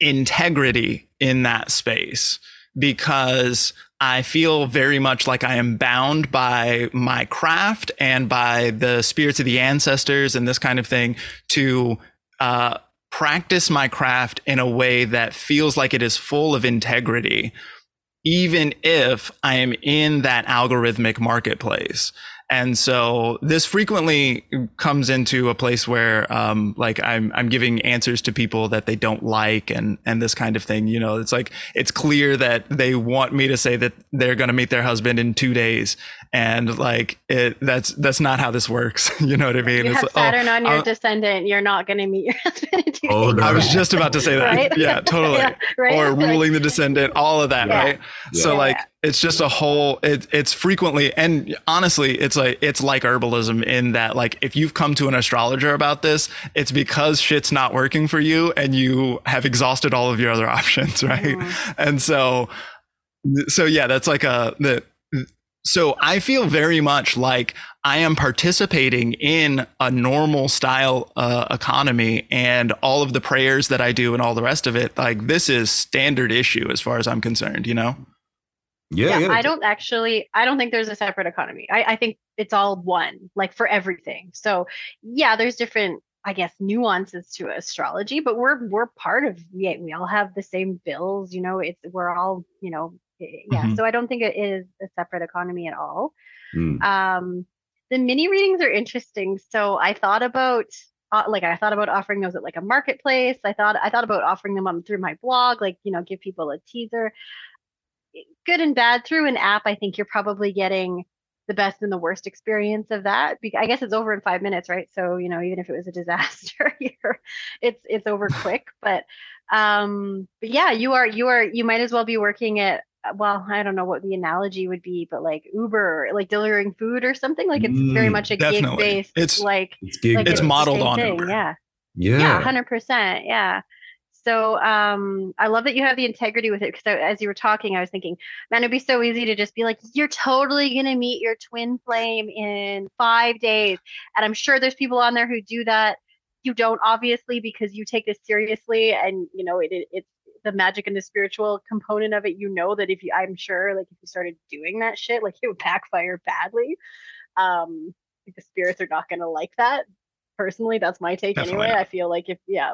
integrity in that space because I feel very much like I am bound by my craft and by the spirits of the ancestors and this kind of thing to uh, practice my craft in a way that feels like it is full of integrity, even if I am in that algorithmic marketplace. And so this frequently comes into a place where, um, like I'm, I'm giving answers to people that they don't like and, and this kind of thing. You know, it's like, it's clear that they want me to say that they're going to meet their husband in two days. And like, it, that's, that's not how this works. you know what I mean? You It's have like, oh, Saturn on your I'll- descendant, you're not going to meet your husband in two Oh, days. no. I was just about to say that. Right? Yeah, totally. Yeah, right? Or ruling the descendant, all of that, Yeah. right? So Yeah. like it's just a whole it, it's frequently and honestly it's like it's like herbalism in that like if you've come to an astrologer about this it's because shit's not working for you and you have exhausted all of your other options right Mhm. and so so yeah that's like a the so i feel very much like i am participating in a normal style uh, economy and all of the prayers that i do and all the rest of it like this is standard issue as far as i'm concerned you know Yeah, yeah. I don't actually, I don't think there's a separate economy. I, I think it's all one, like for everything. So yeah, there's different, I guess, nuances to astrology, but we're we're part of we we all have the same bills, you know, it's we're all, you know, yeah. Mhm. So I don't think it is a separate economy at all. Mm. Um the mini readings are interesting. So I thought about uh, like I thought about offering those at like a marketplace. I thought I thought about offering them on through my blog, like you know, give people a teaser. Good and bad through an app. I think you're probably getting the best and the worst experience of that. I guess it's over in five minutes, right? So you know, even if it was a disaster, it's it's over quick. But um, but yeah, you are you are you might as well be working at well, I don't know what the analogy would be, but like Uber, like delivering food or something. Like it's mm, very much a gig based. It's like it's, gig like it's modeled on thing. Uber. Yeah. Yeah. Yeah. Hundred percent. Yeah. So um, I love that you have the integrity with it because as you were talking, I was thinking, man, it'd be so easy to just be like, you're totally gonna meet your twin flame in five days, and I'm sure there's people on there who do that. You don't obviously because you take this seriously, and you know it, it it's the magic and the spiritual component of it. You know that if you, I'm sure, like if you started doing that shit, like it would backfire badly. Um, like the spirits are not gonna like that. Personally, that's my take Definitely anyway. Not. I feel like if yeah,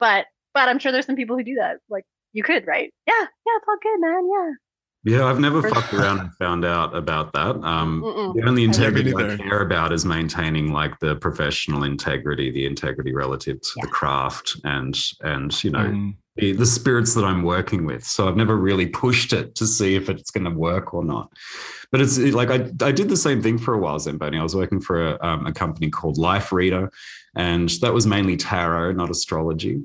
but but I'm sure there's some people who do that. Like you could, right? Yeah, yeah, it's all good, man. Yeah. Yeah, I've never fucked around and found out about that. Um, the only integrity I, I care about is maintaining like the professional integrity, the integrity relative to yeah. the craft, and and you know mm. The, the spirits that I'm working with. So I've never really pushed it to see if it's going to work or not. But it's like I I did the same thing for a while, Zamboni. I was working for a, um, a company called Life Reader, and that was mainly tarot, not astrology.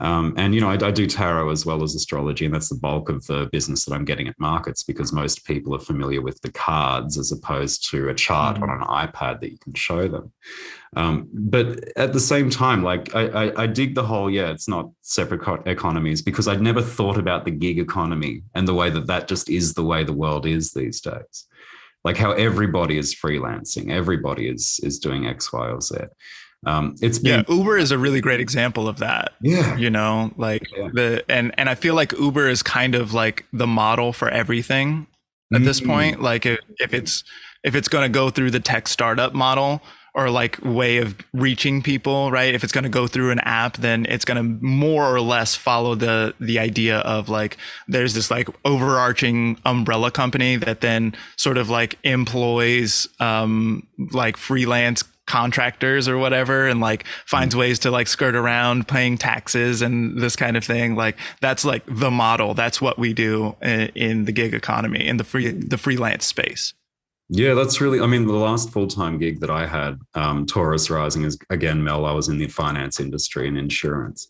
Um, and you know, I, I, do tarot as well as astrology, and that's the bulk of the business that I'm getting at markets because most people are familiar with the cards as opposed to a chart mm-hmm. on an iPad that you can show them. Um, but at the same time, like I, I, I, dig the whole, yeah, it's not separate co- economies because I'd never thought about the gig economy and the way that that just is the way the world is these days. Like how everybody is freelancing, everybody is is doing X, Y, or Z. Um, it's been, yeah, Uber is a really great example of that. Yeah, you know, like yeah. the and and I feel like Uber is kind of like the model for everything at this point. Like if, if it's if it's going to go through the tech startup model or like way of reaching people, right? If it's going to go through an app, then it's going to more or less follow the the idea of like there's this like overarching umbrella company that then sort of like employs um like freelance contractors or whatever and like finds ways to like skirt around paying taxes and this kind of thing. Like that's like the model. That's what we do in, in the gig economy in the free the freelance space yeah, that's really. I mean, the last full time gig that I had, um, Taurus Rising, is again, Mel. I was in the finance industry and insurance,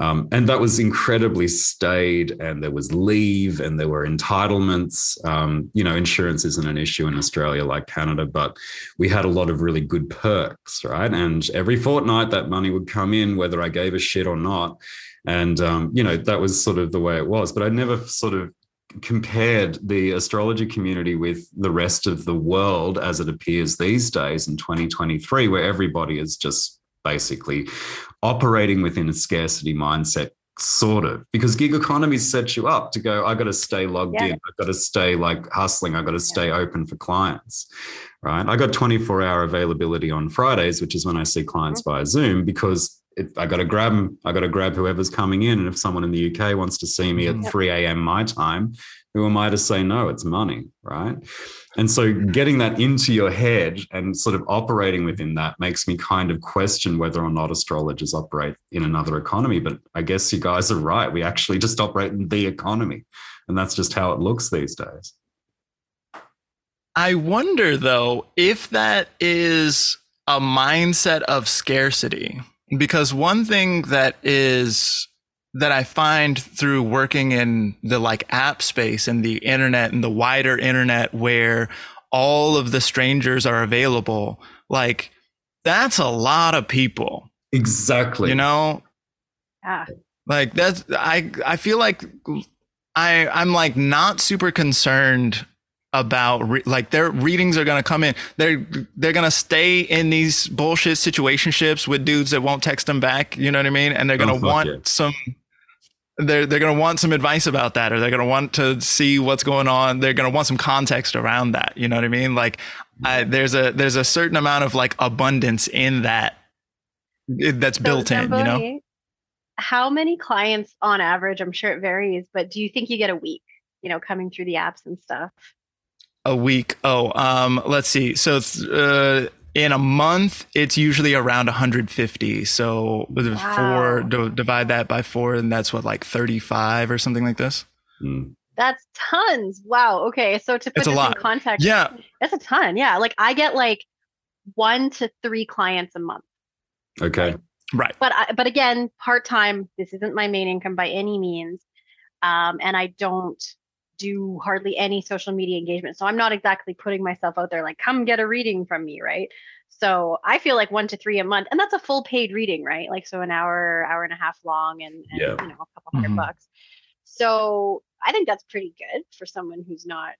um, and that was incredibly staid, and there was leave, and there were entitlements. Um, you know, insurance isn't an issue in Australia like Canada, but we had a lot of really good perks, right? And every fortnight, that money would come in, whether I gave a shit or not. And um, you know, that was sort of the way it was. But I never sort of compared the astrology community with the rest of the world as it appears these days in 2023, where everybody is just basically operating within a scarcity mindset sort of because gig economy sets you up to go i got to stay logged yeah. in i've got to stay like hustling i've got to stay yeah. open for clients right i got 24 hour availability on fridays which is when i see clients mm-hmm. via zoom because it, i got to grab them i got to grab whoever's coming in and if someone in the uk wants to see me at mm-hmm. 3 a.m my time who am i to say no it's money right and so getting that into your head and sort of operating within that makes me kind of question whether or not astrologers operate in another economy. But I guess you guys are right. We actually just operate in the economy. And that's just how it looks these days. I wonder, though, if that is a mindset of scarcity. Because one thing that is that I find through working in the like app space and the internet and the wider internet where all of the strangers are available, like that's a lot of people. Exactly. You know? Yeah. Like that's I I feel like I I'm like not super concerned about re- like their readings are going to come in. They're they're going to stay in these bullshit situationships with dudes that won't text them back you know what i mean? And they're going to oh, want yeah. some they're they're going to want some advice about that or they're going to want to see what's going on. They're going to want some context around that you know what i mean? Like I, there's a there's a certain amount of like abundance in that that's so built in you know? How many clients on average i'm sure it varies but do you think you get a week you know coming through the apps and stuff a week. Oh, um, let's see. So uh, in a month, it's usually around 150. So wow. four d- divide that by four, and that's what like 35 or something like this. Mm. That's tons. Wow. Okay. So to put it's this in context, yeah, that's a ton. Yeah. Like I get like one to three clients a month. Okay. Right. But I, but again, part time. This isn't my main income by any means, um, and I don't do hardly any social media engagement. So I'm not exactly putting myself out there like, come get a reading from me, right? So I feel like one to three a month, and that's a full paid reading, right? Like so an hour, hour and a half long, and, and yeah. you know a couple 100 mm-hmm. bucks. So I think that's pretty good for someone who's not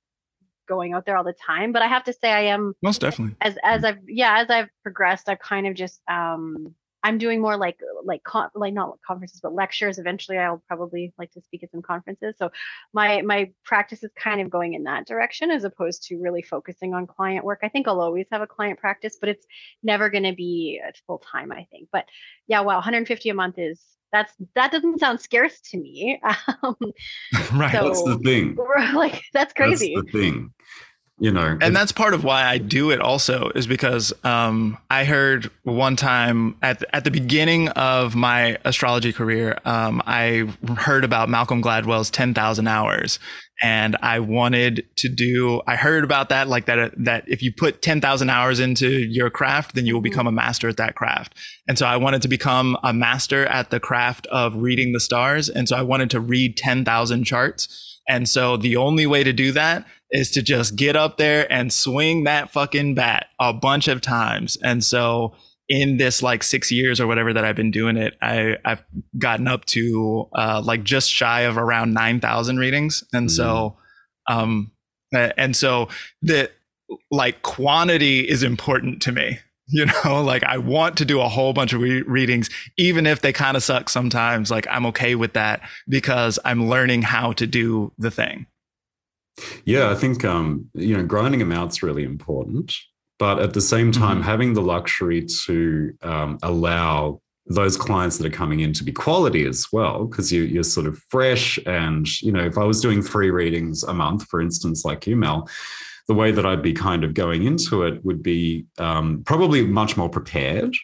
going out there all the time. But I have to say, I am most definitely as as I've yeah as I've progressed, I've kind of just um I'm doing more like like con- like not conferences but lectures. Eventually, I'll probably like to speak at some conferences. So my my practice is kind of going in that direction as opposed to really focusing on client work. I think I'll always have a client practice, but it's never going to be full time. I think. But yeah, wow, 150 a month is that's that doesn't sound scarce to me. Um, right. So, that's the thing. Like that's crazy. That's the thing you know and that's part of why i do it also is because um, i heard one time at, at the beginning of my astrology career um, i heard about malcolm gladwell's 10000 hours. And i wanted to do i heard about that like that that if you put 10000 hours into your craft then you will mm-hmm. become a master at that craft. And so i wanted to become a master at the craft of reading the stars. And so i wanted to read 10000 charts and so the only way to do that is to just get up there and swing that fucking bat a bunch of times. And so in this like six years or whatever that I've been doing it, I, I've gotten up to uh, like just shy of around 9,000 readings. And mm. so, um, and so the like quantity is important to me you know like i want to do a whole bunch of re- readings even if they kind of suck sometimes like i'm okay with that because i'm learning how to do the thing yeah i think um you know grinding them out's really important but at the same time mm-hmm. having the luxury to um, allow those clients that are coming in to be quality as well because you, you're sort of fresh and you know if i was doing three readings a month for instance like you mel the way that I'd be kind of going into it would be um, probably much more prepared.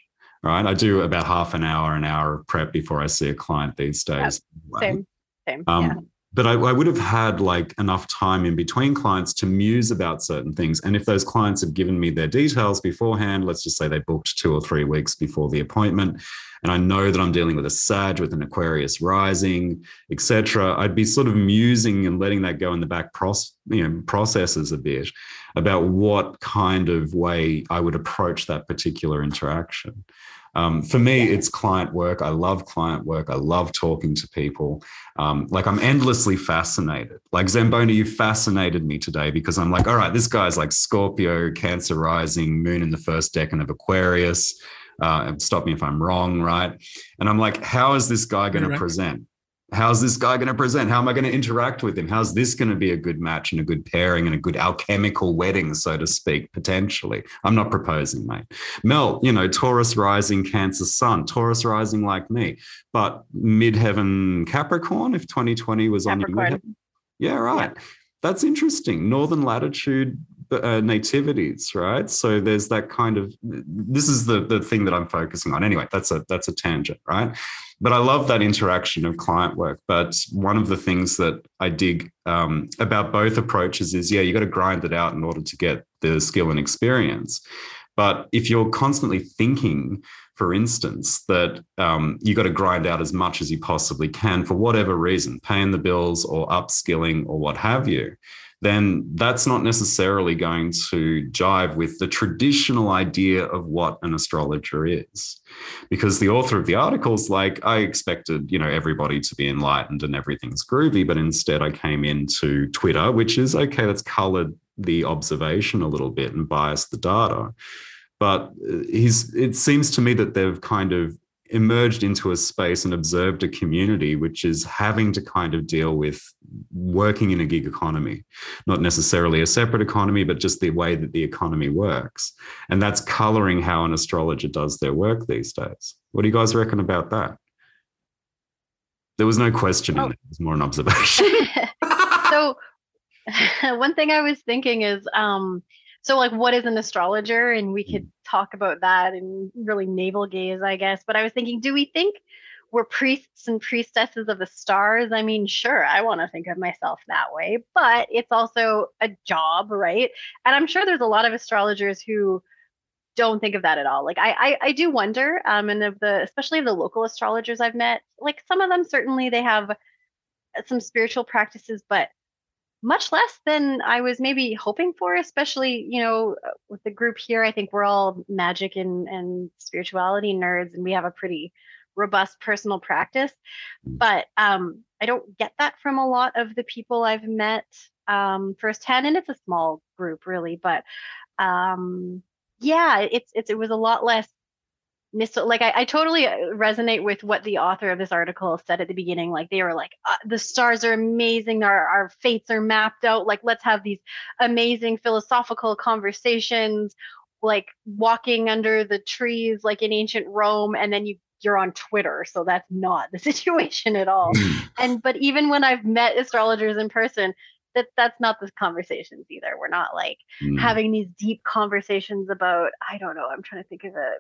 Right. I do about half an hour, an hour of prep before I see a client these days. Same, same. Um, yeah. But I, I, would have had like enough time in between clients to muse about certain things. And if those clients had given me their details beforehand, let's just say they booked two or three weeks before the appointment, and I know that I'm dealing with a Sag with an Aquarius rising, etc., I'd be sort of musing and letting that go in the back pros, you know, processes a bit about what kind of way I would approach that particular interaction. Um, for me, it's client work. I love client work. I love talking to people. Um, like I'm endlessly fascinated. Like Zamboni, you fascinated me today because I'm like, all right, this guy's like Scorpio, Cancer rising, moon in the first decan of Aquarius uh, stop me if I'm wrong, right? And I'm like, how is this guy going to present? How's this guy going to present? How am I going to interact with him? How's this going to be a good match and a good pairing and a good alchemical wedding, so to speak, potentially? I'm not proposing, mate. Mel, you know, Taurus rising, Cancer sun, Taurus rising like me, but midheaven Capricorn, if 2020 was Capricorn. on your midheaven. Yeah, right. Yeah. That's interesting. Northern latitude uh, nativities, right? So there's that kind of this is the the thing that I'm focusing on. Anyway, that's a that's a tangent, right? But I love that interaction of client work. But one of the things that I dig um, about both approaches is, yeah, you got to grind it out in order to get the skill and experience. But if you're constantly thinking, for instance, that um, you got to grind out as much as you possibly can for whatever reason, paying the bills or upskilling or what have you, then that's not necessarily going to jive with the traditional idea of what an astrologer is. Because the author of the article is like, I expected, you know, everybody to be enlightened and everything's groovy, but instead I came into Twitter, which is okay, that's colored the observation a little bit and biased the data. But uh, he's it seems to me that they've kind of emerged into a space and observed a community which is having to kind of deal with working in a gig economy, not necessarily a separate economy, but just the way that the economy works. And that's coloring how an astrologer does their work these days. What do you guys reckon about that? There was no question oh. in it, it was more an observation. so, one thing I was thinking is, um, so like what is an astrologer and we could mm. talk about that and really navel gaze i guess but i was thinking do we think we're priests and priestesses of the stars i mean sure i want to think of myself that way but it's also a job right and i'm sure there's a lot of astrologers who don't think of that at all like i i, I do wonder um and of the especially of the local astrologers i've met like some of them certainly they have some spiritual practices but much less than I was maybe hoping for, especially, you know, with the group here. I think we're all magic and, and spirituality nerds, and we have a pretty robust personal practice. But um, I don't get that from a lot of the people I've met um, firsthand, and it's a small group, really. But um, yeah, it's it's it was a lot less like I, I, totally uh, resonate with what the author of this article said at the beginning like they were like uh, the stars are amazing our, our fates are mapped out like let's have these amazing philosophical conversations like walking under the trees like in ancient rome and then you you're on twitter so that's not the situation at all hmm. and but even when i've met astrologers in person that that's not the conversations either. We're not like mm. having these deep conversations about I don't know. I'm trying to think of a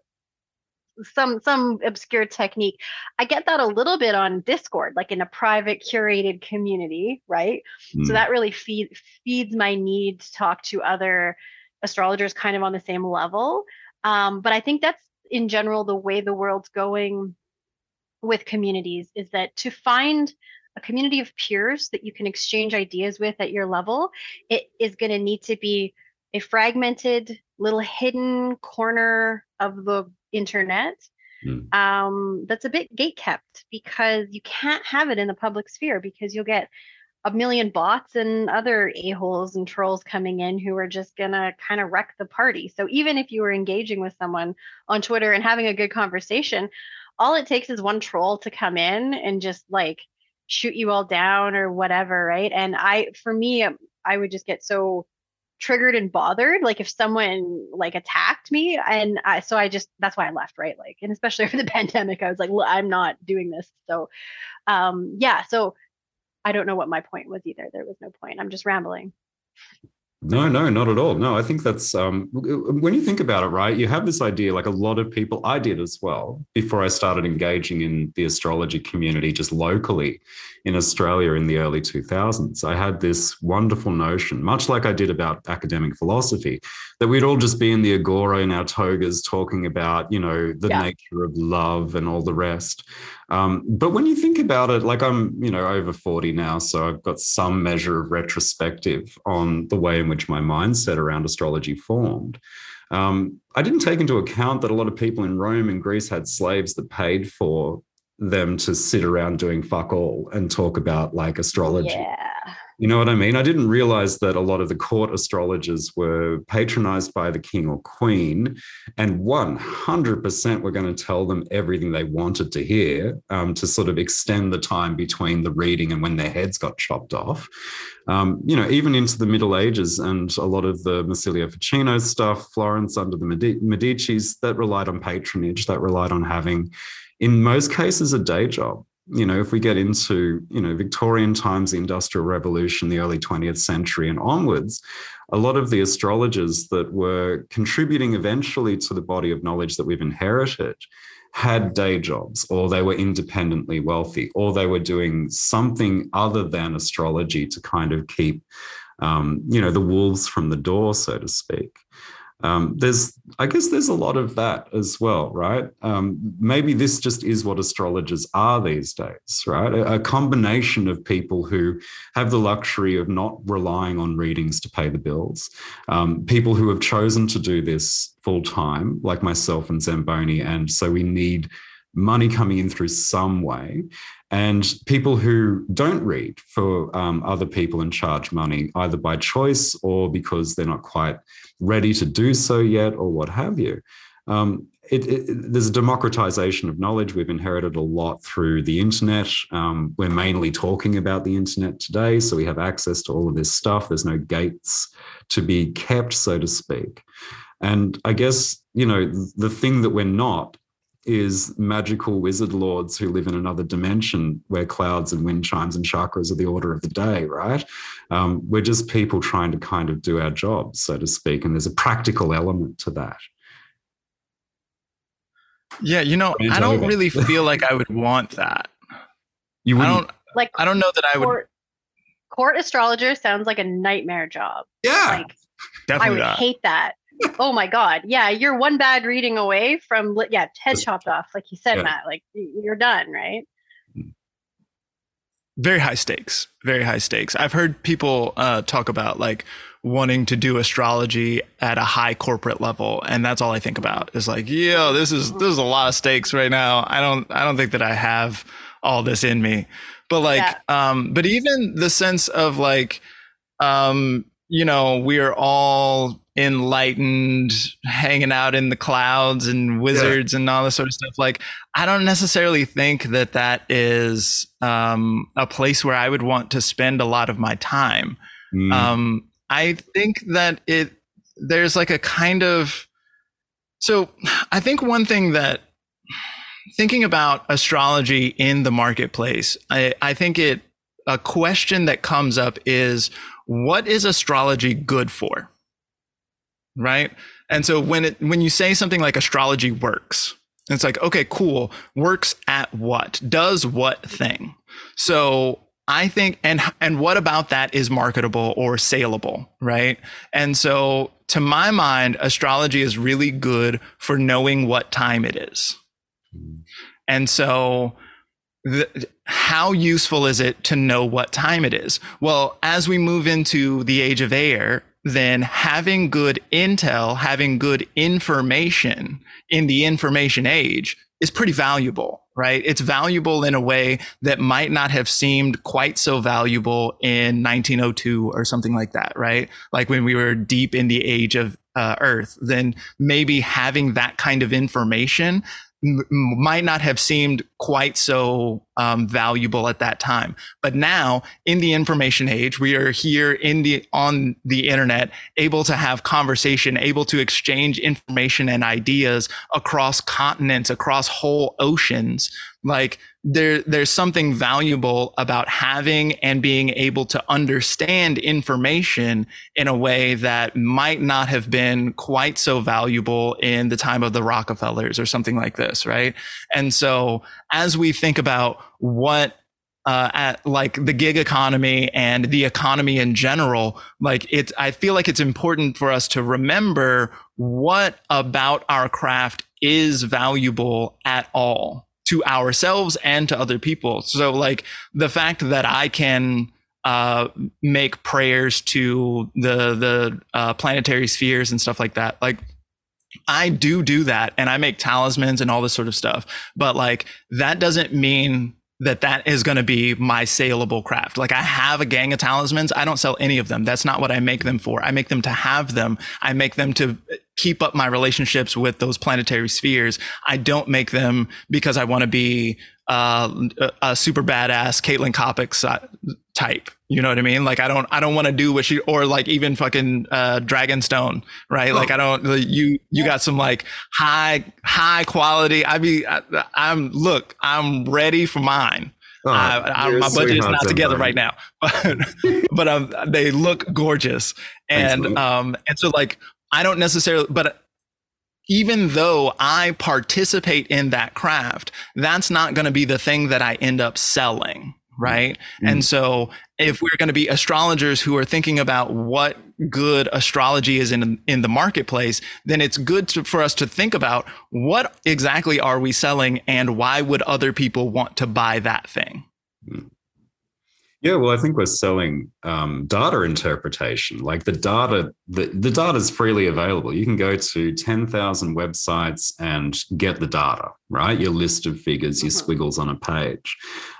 some some obscure technique. I get that a little bit on Discord, like in a private curated community, right? Mm. So that really feed, feeds my need to talk to other astrologers kind of on the same level. Um, but I think that's in general the way the world's going with communities is that to find a community of peers that you can exchange ideas with at your level, it is going to need to be a fragmented little hidden corner of the internet mm. um, that's a bit gate kept because you can't have it in the public sphere because you'll get a million bots and other a-holes and trolls coming in who are just gonna kind of wreck the party. So even if you were engaging with someone on Twitter and having a good conversation, all it takes is one troll to come in and just like shoot you all down or whatever, right? And I, for me, I would just get so triggered and bothered like if someone like attacked me and I, so i just that's why i left right like and especially over the pandemic i was like i'm not doing this so um yeah so i don't know what my point was either there was no point i'm just rambling no, no, not at all. No, I think that's um, when you think about it, right? You have this idea, like a lot of people, I did as well before I started engaging in the astrology community just locally in Australia in the early 2000s. I had this wonderful notion, much like I did about academic philosophy, that we'd all just be in the agora in our togas talking about, you know, the yeah. nature of love and all the rest. Um, but when you think about it, like I'm, you know, over 40 now, so I've got some measure of retrospective on the way in which my mindset around astrology formed. Um, I didn't take into account that a lot of people in Rome and Greece had slaves that paid for them to sit around doing fuck all and talk about like astrology. Yeah. You know what I mean? I didn't realize that a lot of the court astrologers were patronized by the king or queen, and 100% were going to tell them everything they wanted to hear um, to sort of extend the time between the reading and when their heads got chopped off. Um, you know, even into the Middle Ages and a lot of the Marsilio Ficino stuff, Florence under the Medicis, that relied on patronage, that relied on having, in most cases, a day job you know, if we get into, you know, Victorian times, the Industrial Revolution, the early 20th century and onwards, a lot of the astrologers that were contributing eventually to the body of knowledge that we've inherited had day jobs or they were independently wealthy or they were doing something other than astrology to kind of keep um, you know the wolves from the door so to speak um, there's i guess there's a lot of that as well right? Um, maybe this just is what astrologers are these days right? A, a, combination of people who have the luxury of not relying on readings to pay the bills um, people who have chosen to do this full time like myself and zamboni and so we need money coming in through some way and people who don't read for um, other people and charge money either by choice or because they're not quite ready to do so yet or what have you um, it, it, there's a democratization of knowledge. We've inherited a lot through the internet. Um, we're mainly talking about the internet today, so we have access to all of this stuff. There's no gates to be kept, so to speak. And I guess, you know, the thing that we're not is magical wizard lords who live in another dimension where clouds and wind chimes and chakras are the order of the day, right? Um, we're just people trying to kind of do our jobs, so to speak. And there's a practical element to that. Yeah, you know, I don't really feel like I would want that. You I don't like I don't know that I would court, court astrologer sounds like a nightmare job. Yeah. Like Definitely I would not. hate that oh my god yeah you're one bad reading away from yeah head chopped off like you said yeah. matt like you're done right very high stakes, very high stakes. I've heard people uh, talk about like wanting to do astrology at a high corporate level, and that's all I think about is like, yo, this is this is a lot of stakes right now. I don't I don't think that I have all this in me, but like, yeah. um, but even the sense of like, um, you know, we're all enlightened, hanging out in the clouds and wizards yeah. and all this sort of stuff. Like, I don't necessarily think that that is um, a place where I would want to spend a lot of my time. Mm. Um, I think that it there's like a kind of so I think one thing that thinking about astrology in the marketplace, I, I think it a question that comes up is what is astrology good for? Right? And so when it when you say something like astrology works, it's like, okay, cool. Works at what? Does what thing? So I think and and what about that is marketable or saleable, right? And so to my mind, astrology is really good for knowing what time it is. And so the, how useful is it to know what time it is? Well, as we move into the age of air, then having good intel, having good information in the information age is pretty valuable, right? It's valuable in a way that might not have seemed quite so valuable in 1902 or something like that, right? Like when we were deep in the age of uh, Earth, then maybe having that kind of information might not have seemed quite so um, valuable at that time. But now, in the information age, we are here in the on the internet, able to have conversation, able to exchange information and ideas across continents, across whole oceans. Like there there's something valuable about having and being able to understand information in a way that might not have been quite so valuable in the time of the Rockefellers or something like this, right? And so as we think about what uh, at like the gig economy and the economy in general, like it's, I feel like it's important for us to remember what about our craft is valuable at all to ourselves and to other people. So like the fact that I can uh, make prayers to the the uh, planetary spheres and stuff like that. Like I do do that, and I make talismans and all this sort of stuff. But like that doesn't mean that that is going to be my saleable craft. Like I have a gang of talismans. I don't sell any of them. That's not what I make them for. I make them to have them. I make them to keep up my relationships with those planetary spheres. I don't make them because I want to be uh, a super badass Caitlin Coppock type. You know what I mean? Like I don't, I don't want to do what she, or like even fucking uh, Dragonstone, right? Oh. Like I don't. You, you got some like high, high quality. I be, I, am look, I'm ready for mine. Oh, I, I, my budget is not together right now, but but um, they look gorgeous, and Thanks, um, and so like I don't necessarily, but even though I participate in that craft, that's not going to be the thing that I end up selling. Right. Mm-hmm. And so if we're going to be astrologers who are thinking about what good astrology is in, in the marketplace, then it's good to, for us to think about what exactly are we selling and why would other people want to buy that thing? Mm-hmm. Yeah, well, I think we're selling um, data interpretation. Like the data, the, the data is freely available. You can go to 10,000 websites and get the data, right? Your list of figures, your mm-hmm. squiggles on a page.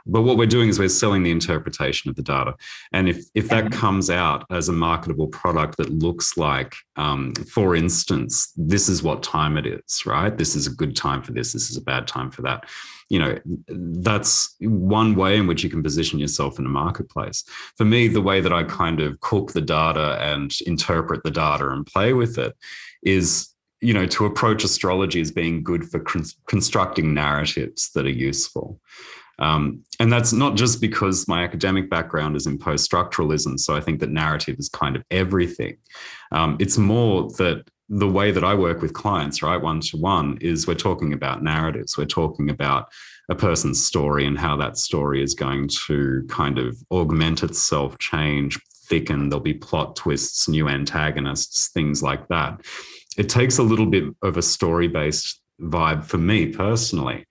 But what we're doing is we're selling the interpretation of the data. And if, if that comes out as a marketable product that looks like, um, for instance, this is what time it is, right? This is a good time for this, this is a bad time for that you know that's one way in which you can position yourself in a marketplace for me the way that i kind of cook the data and interpret the data and play with it is you know to approach astrology as being good for con- constructing narratives that are useful um, and that's not just because my academic background is in post structuralism so i think that narrative is kind of everything um, it's more that the way that I work with clients, right, one to one, is we're talking about narratives. We're talking about a person's story and how that story is going to kind of augment itself, change, thicken. There'll be plot twists, new antagonists, things like that. It takes a little bit of a story based vibe for me personally.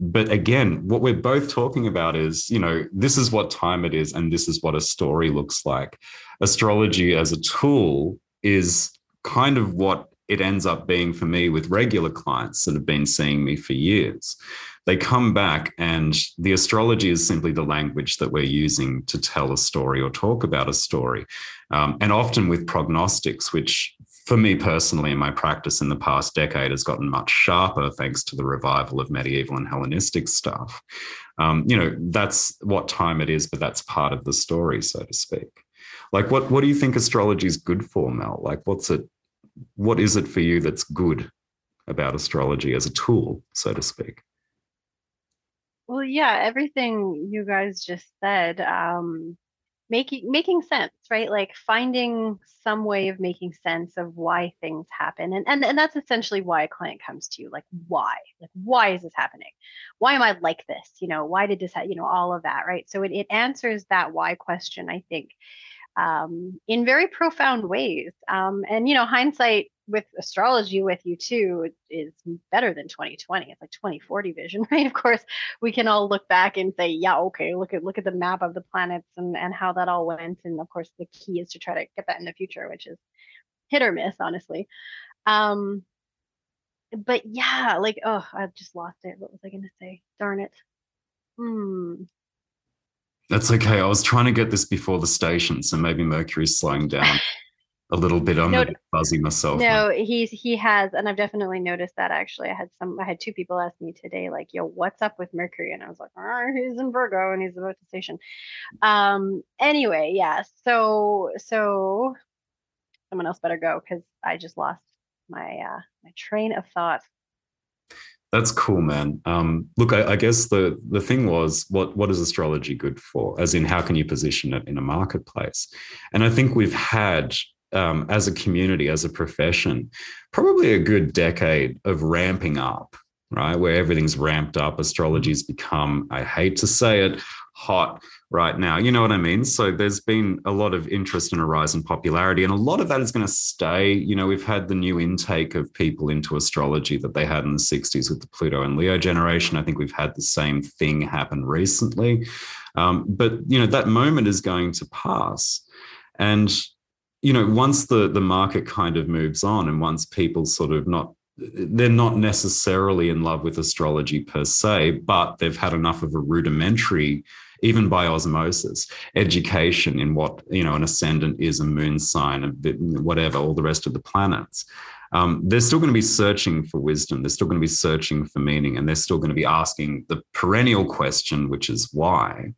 but again, what we're both talking about is, you know, this is what time it is, and this is what a story looks like. Astrology as a tool is kind of what it ends up being for me with regular clients that have been seeing me for years. They come back, and the astrology is simply the language that we're using to tell a story or talk about a story. Um, and often with prognostics, which for me personally, my practice in the past decade, has gotten much sharper thanks to the revival of medieval and Hellenistic stuff. Um, you know, that's what time it is, but that's part of the story, so to speak. Like, what what do you think astrology is good for, Mel? Like, what's it? What is it for you that's good about astrology as a tool, so to speak? Well, yeah, everything you guys just said. Um, making making sense right? Like finding some way of making sense of why things happen and, and and that's essentially why a client comes to you like why? Like why is this happening? Why am i like this? You know why did this ha-? you know all of that right? So it, it answers that why question i think um, in very profound ways um, and you know hindsight with astrology with you too is better than 2020 it's like 2040 vision right? Of course we can all look back and say yeah okay look at look at the map of the planets and and how that all went and of course the key is to try to get that in the future which is hit or miss honestly. Um but yeah like oh i've just lost it what was i going to say? Darn it. Hmm. That's okay i was trying to get this before the station so maybe mercury's slowing down a little bit. I'm no, a bit fuzzy myself. No, he's he has, and I've definitely noticed that. Actually, I had some. I had two people ask me today, like, "Yo, what's up with Mercury?" And I was like, oh, "He's in Virgo and he's about to station." Um. Anyway, yeah. So so, someone else better go because I just lost my uh my train of thought. That's cool, man. Um, look, I, I, guess the the thing was, what what is astrology good for? As in, how can you position it in a marketplace? And I think we've had um, as a community, as a profession, probably a good decade of ramping up, right? Where everything's ramped up. Astrology's become, I hate to say it, hot right now. You know what I mean? So there's been a lot of interest and a rise in popularity, and a lot of that is going to stay. You know, we've had the new intake of people into astrology that they had in the 60s with the Pluto and Leo generation. I think we've had the same thing happen recently. Um, but, you know, that moment is going to pass. And you know, once the the market kind of moves on, and once people sort of not they're not necessarily in love with astrology per se, but they've had enough of a rudimentary, even by osmosis, education in what you know an ascendant is, a moon sign, a bit, whatever, all the rest of the planets. Um, they're still going to be searching for wisdom. They're still going to be searching for meaning, and they're still going to be asking the perennial question, which is why.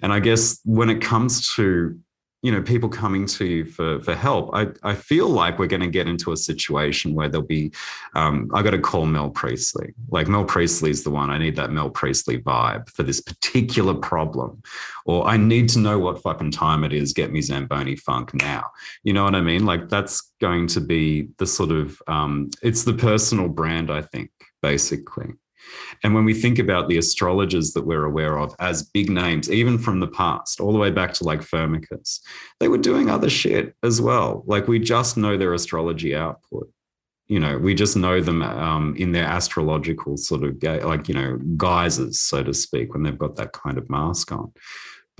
And I guess when it comes to you know people coming to you for for help. I i feel like we're going to get into a situation where there'll be um, i got to call mel priestley. Like mel priestley's the one. I need that mel priestley vibe for this particular problem. Or i need to know what fucking time it is. Get me zamboni funk now. You know what i mean? Like that's going to be the sort of um, it's the personal brand i think basically and when we think about the astrologers that we're aware of as big names, even from the past, all the way back to like Firmicus, they were doing other shit as well. Like we just know their astrology output. You know, we just know them um, in their astrological sort of like, you know, guises, so to speak, when they've got that kind of mask on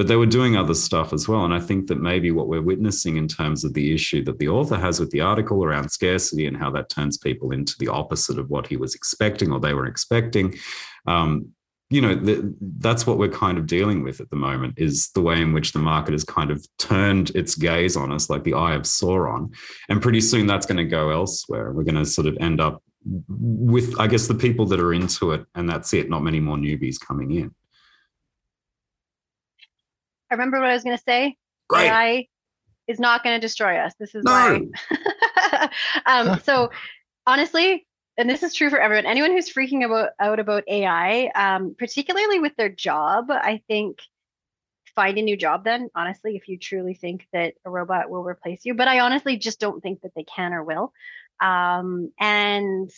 but they were doing other stuff as well. And I think that maybe what we're witnessing in terms of the issue that the author has with the article around scarcity and how that turns people into the opposite of what he was expecting or they were expecting. Um, you know, the, that's what we're kind of dealing with at the moment is the way in which the market has kind of turned its gaze on us, like the eye of Sauron. And pretty soon that's going to go elsewhere. We're going to sort of end up with, I guess, the people that are into it, and that's it, not many more newbies coming in. I remember what I was going to say. Great. AI is not going to destroy us. This is no. why. um, so honestly, and this is true for everyone, anyone who's freaking about, out about AI, um, particularly with their job, I think find a new job then, honestly, if you truly think that a robot will replace you. But I honestly just don't think that they can or will. Um, and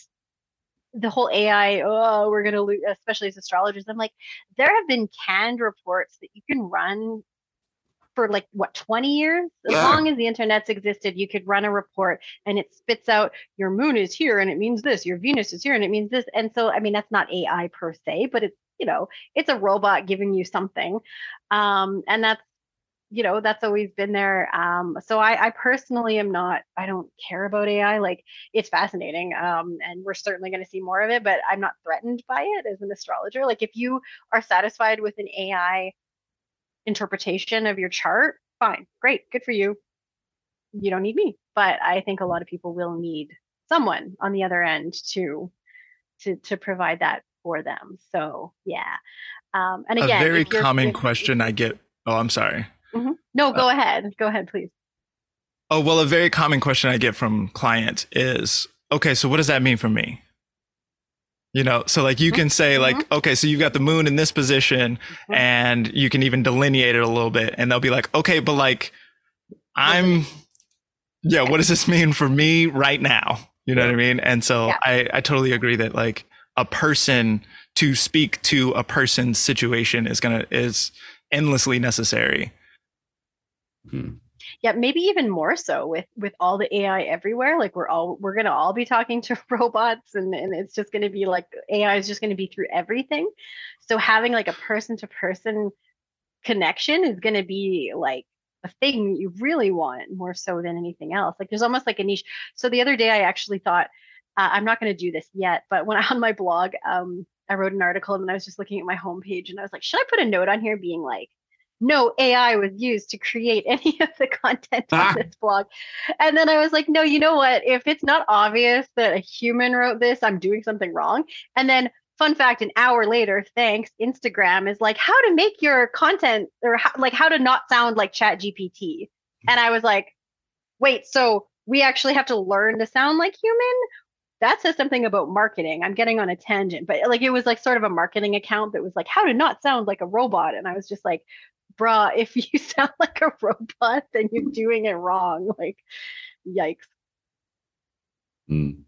the whole AI, oh, we're going to lose, especially as astrologers. I'm like, there have been canned reports that you can run for like what 20 years as Yeah. long as the internet's existed you could run a report and it spits out your moon is here and it means this your venus is here and it means this and so i mean that's not ai per se but it's you know it's a robot giving you something um and that's you know that's always been there um so i i personally am not i don't care about ai like it's fascinating um and we're certainly going to see more of it but i'm not threatened by it as an astrologer like if you are satisfied with an ai interpretation of your chart fine great good for you you don't need me but i think a lot of people will need someone on the other end to to to provide that for them so yeah um and again a very common question I get. Oh, I'm sorry. Mhm. no go ahead go ahead please Oh, well, a very common question I get from clients is, okay, so what does that mean for me? You know, so like you can say like, okay, so you've got the moon in this position Mhm. and you can even delineate it a little bit and they'll be like, okay, but like I'm yeah, what does this mean for me right now? You know what I mean? And so Yeah. I I totally agree that like a person to speak to a person's situation is going to is endlessly necessary. Hmm. yeah maybe even more so with with all the ai everywhere like we're all we're to all be talking to robots and, and it's just to be like ai is just to be through everything. So having like a person to person connection is to be like a thing you really want more so than anything else. Like there's almost like a niche. So the other day i actually thought uh, i'm not going to do this yet but when i on my blog um i wrote an article and i was just looking at my homepage and i was like should i put a note on here being like no AI was used to create any of the content Ah. on this blog. And then I was like, no, you know what? If it's not obvious that a human wrote this, I'm doing something wrong. And then, fun fact, an hour later, thanks, Instagram is like, how to make your content or how, like how to not sound like Chat GPT. And I was like, wait, so we actually have to learn to sound like human? That says something about marketing. I'm getting on a tangent, but like it was like sort of a marketing account that was like, how to not sound like a robot. And I was just like, bruh, if you sound like a robot, then you're doing it wrong. Like, yikes. Mm.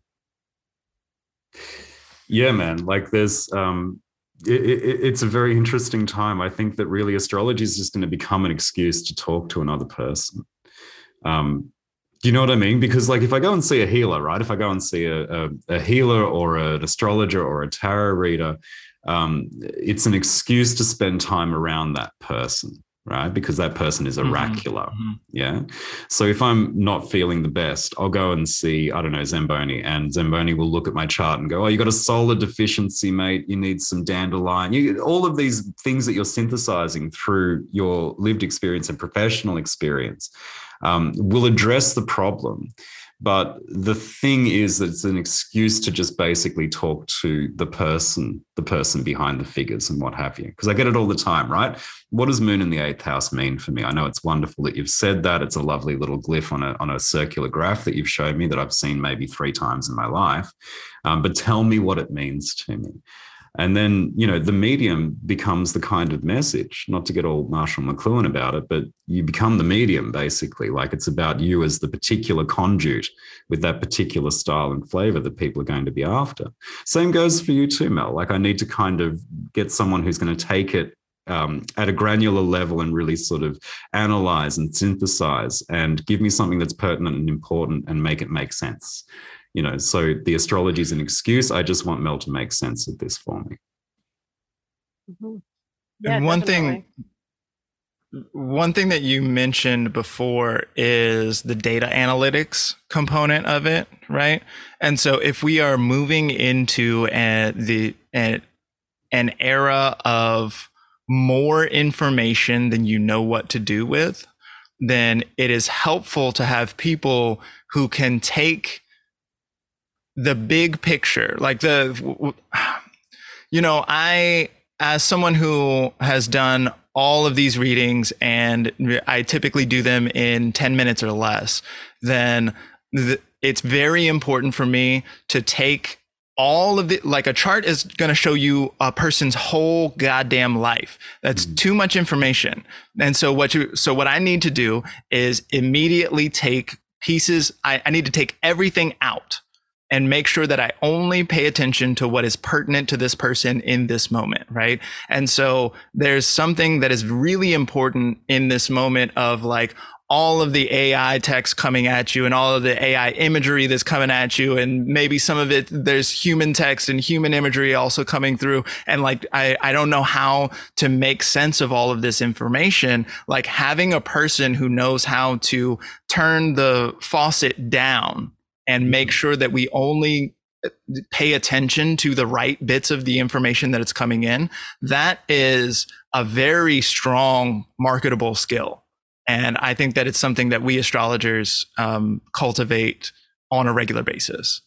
Yeah, man. Like there's um it, it, it's a very interesting time. I think that really astrology is just going to become an excuse to talk to another person. Um, do you know what I mean? Because like if I go and see a healer, right? If I go and see a, a, a healer or an astrologer or a tarot reader, um, it's an excuse to spend time around that person, right? Because that person is oracular. Yeah. So if I'm not feeling the best, I'll go and see, I don't know, Zamboni, and Zamboni will look at my chart and go, Oh, you got a solar deficiency, mate. You need some dandelion. You, all of these things that you're synthesizing through your lived experience and professional experience um, will address the problem. But the thing is that it's an excuse to just basically talk to the person, the person behind the figures and what have you. Because I get it all the time, right? What does moon in the eighth house mean for me? I know it's wonderful that you've said that. It's a lovely little glyph on a, on a circular graph that you've showed me that I've seen maybe three times in my life. Um, but tell me what it means to me. And then, you know, the medium becomes the kind of message, not to get all Marshall McLuhan about it, but you become the medium basically. Like it's about you as the particular conduit with that particular style and flavor that people are going to be after. Same goes for you too, Mel. Like I need to kind of get someone who's going to take it um, at a granular level and really sort of analyze and synthesize and give me something that's pertinent and important and make it make sense. You know, so the astrology is an excuse. I just want Mel to make sense of this for me. Mhm. and one definitely. thing one thing that you mentioned before is the data analytics component of it right and so if we are moving into a, the a, an era of more information than you know what to do with then it is helpful to have people who can take the big picture like the you know i as someone who has done all of these readings and I typically do them in 10 minutes or less, then th- it's very important for me to take all of the like a chart is going to show you a person's whole goddamn life. That's mm-hmm. too much information. And so what you so what i need to do is immediately take pieces I, I need to take everything out and make sure that I only pay attention to what is pertinent to this person in this moment, right? And so there's something that is really important in this moment of like, all of the AI text coming at you and all of the AI imagery that's coming at you. And maybe some of it, there's human text and human imagery also coming through. And like, I, I don't know how to make sense of all of this information. Like having a person who knows how to turn the faucet down and make sure that we only pay attention to the right bits of the information that it's coming in, that is a very strong marketable skill. And I think that it's something that we astrologers um, cultivate on a regular basis.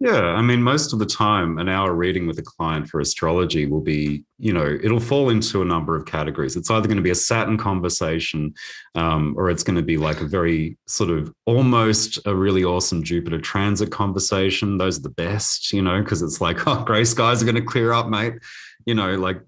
Yeah, I mean, most of the time, an hour reading with a client for astrology will be, you know, it'll fall into a number of categories. It's either going to be a Saturn conversation, um, or it's going to be like a very sort of almost a really awesome Jupiter transit conversation. Those are the best, you know, because it's like, oh, gray skies are going to clear up, mate. You know, like